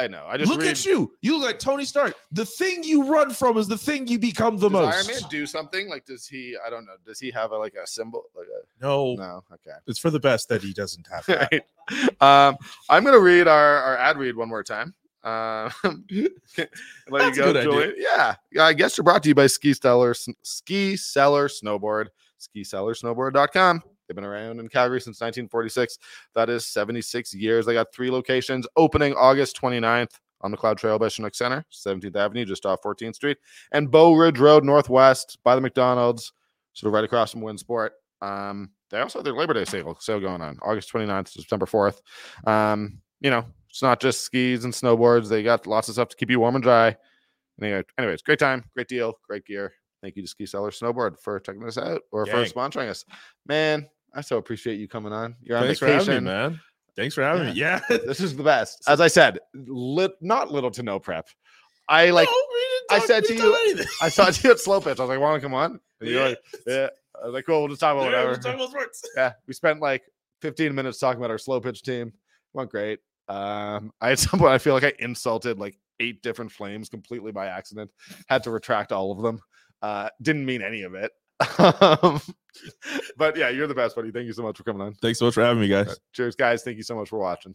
I know. I just look read, at you. You look like Tony Stark. The thing you run from is the thing you become the does most. Iron Man do something like? Does he? I don't know. Does he have a, like a symbol? Like a no, no. Okay. it's for the best that he doesn't have that. Right. Um, I'm gonna read our, our ad read one more time. Um, let That's you go, idea. Yeah, yeah. I guess you're brought to you by Ski Cellar, Ski Cellar Snowboard, SkiCellarSnowboard.com. They've been around in Calgary since 1946. That is 76 years. They got three locations opening August 29th on Macleod Trail by Chinook Center, 17th Avenue, just off 14th Street, and Bow Ridge Road Northwest by the McDonald's, sort of right across from Winsport. Um, they also have their Labor Day sale, sale going on August 29th to September 4th. Um, you know, it's not just skis and snowboards. They got lots of stuff to keep you warm and dry. Anyway, anyways, great time, great deal, great gear. Thank you to Ski Cellar Snowboard for checking us out or for sponsoring us. Man, I so appreciate you coming on. You're on Thanks for having me, man. Thanks for having me. Yeah. This is the best. As I said, lit, not little to no prep. I like No, I said to you- talk. I saw you at Slow Pitch. I was like, want to come on? And you're like, yeah. I was like, cool, we'll just talk about Yeah, whatever. talking about sports. yeah, we spent like 15 minutes talking about our slow pitch team. Went great. Um, I at some point I feel like I insulted like eight different flames completely by accident. Had to retract all of them. Uh, didn't mean any of it. Um, but yeah, you're the best, buddy. Thank you so much for coming on. Thanks so much for having me, guys. Cheers, guys. Thank you so much for watching.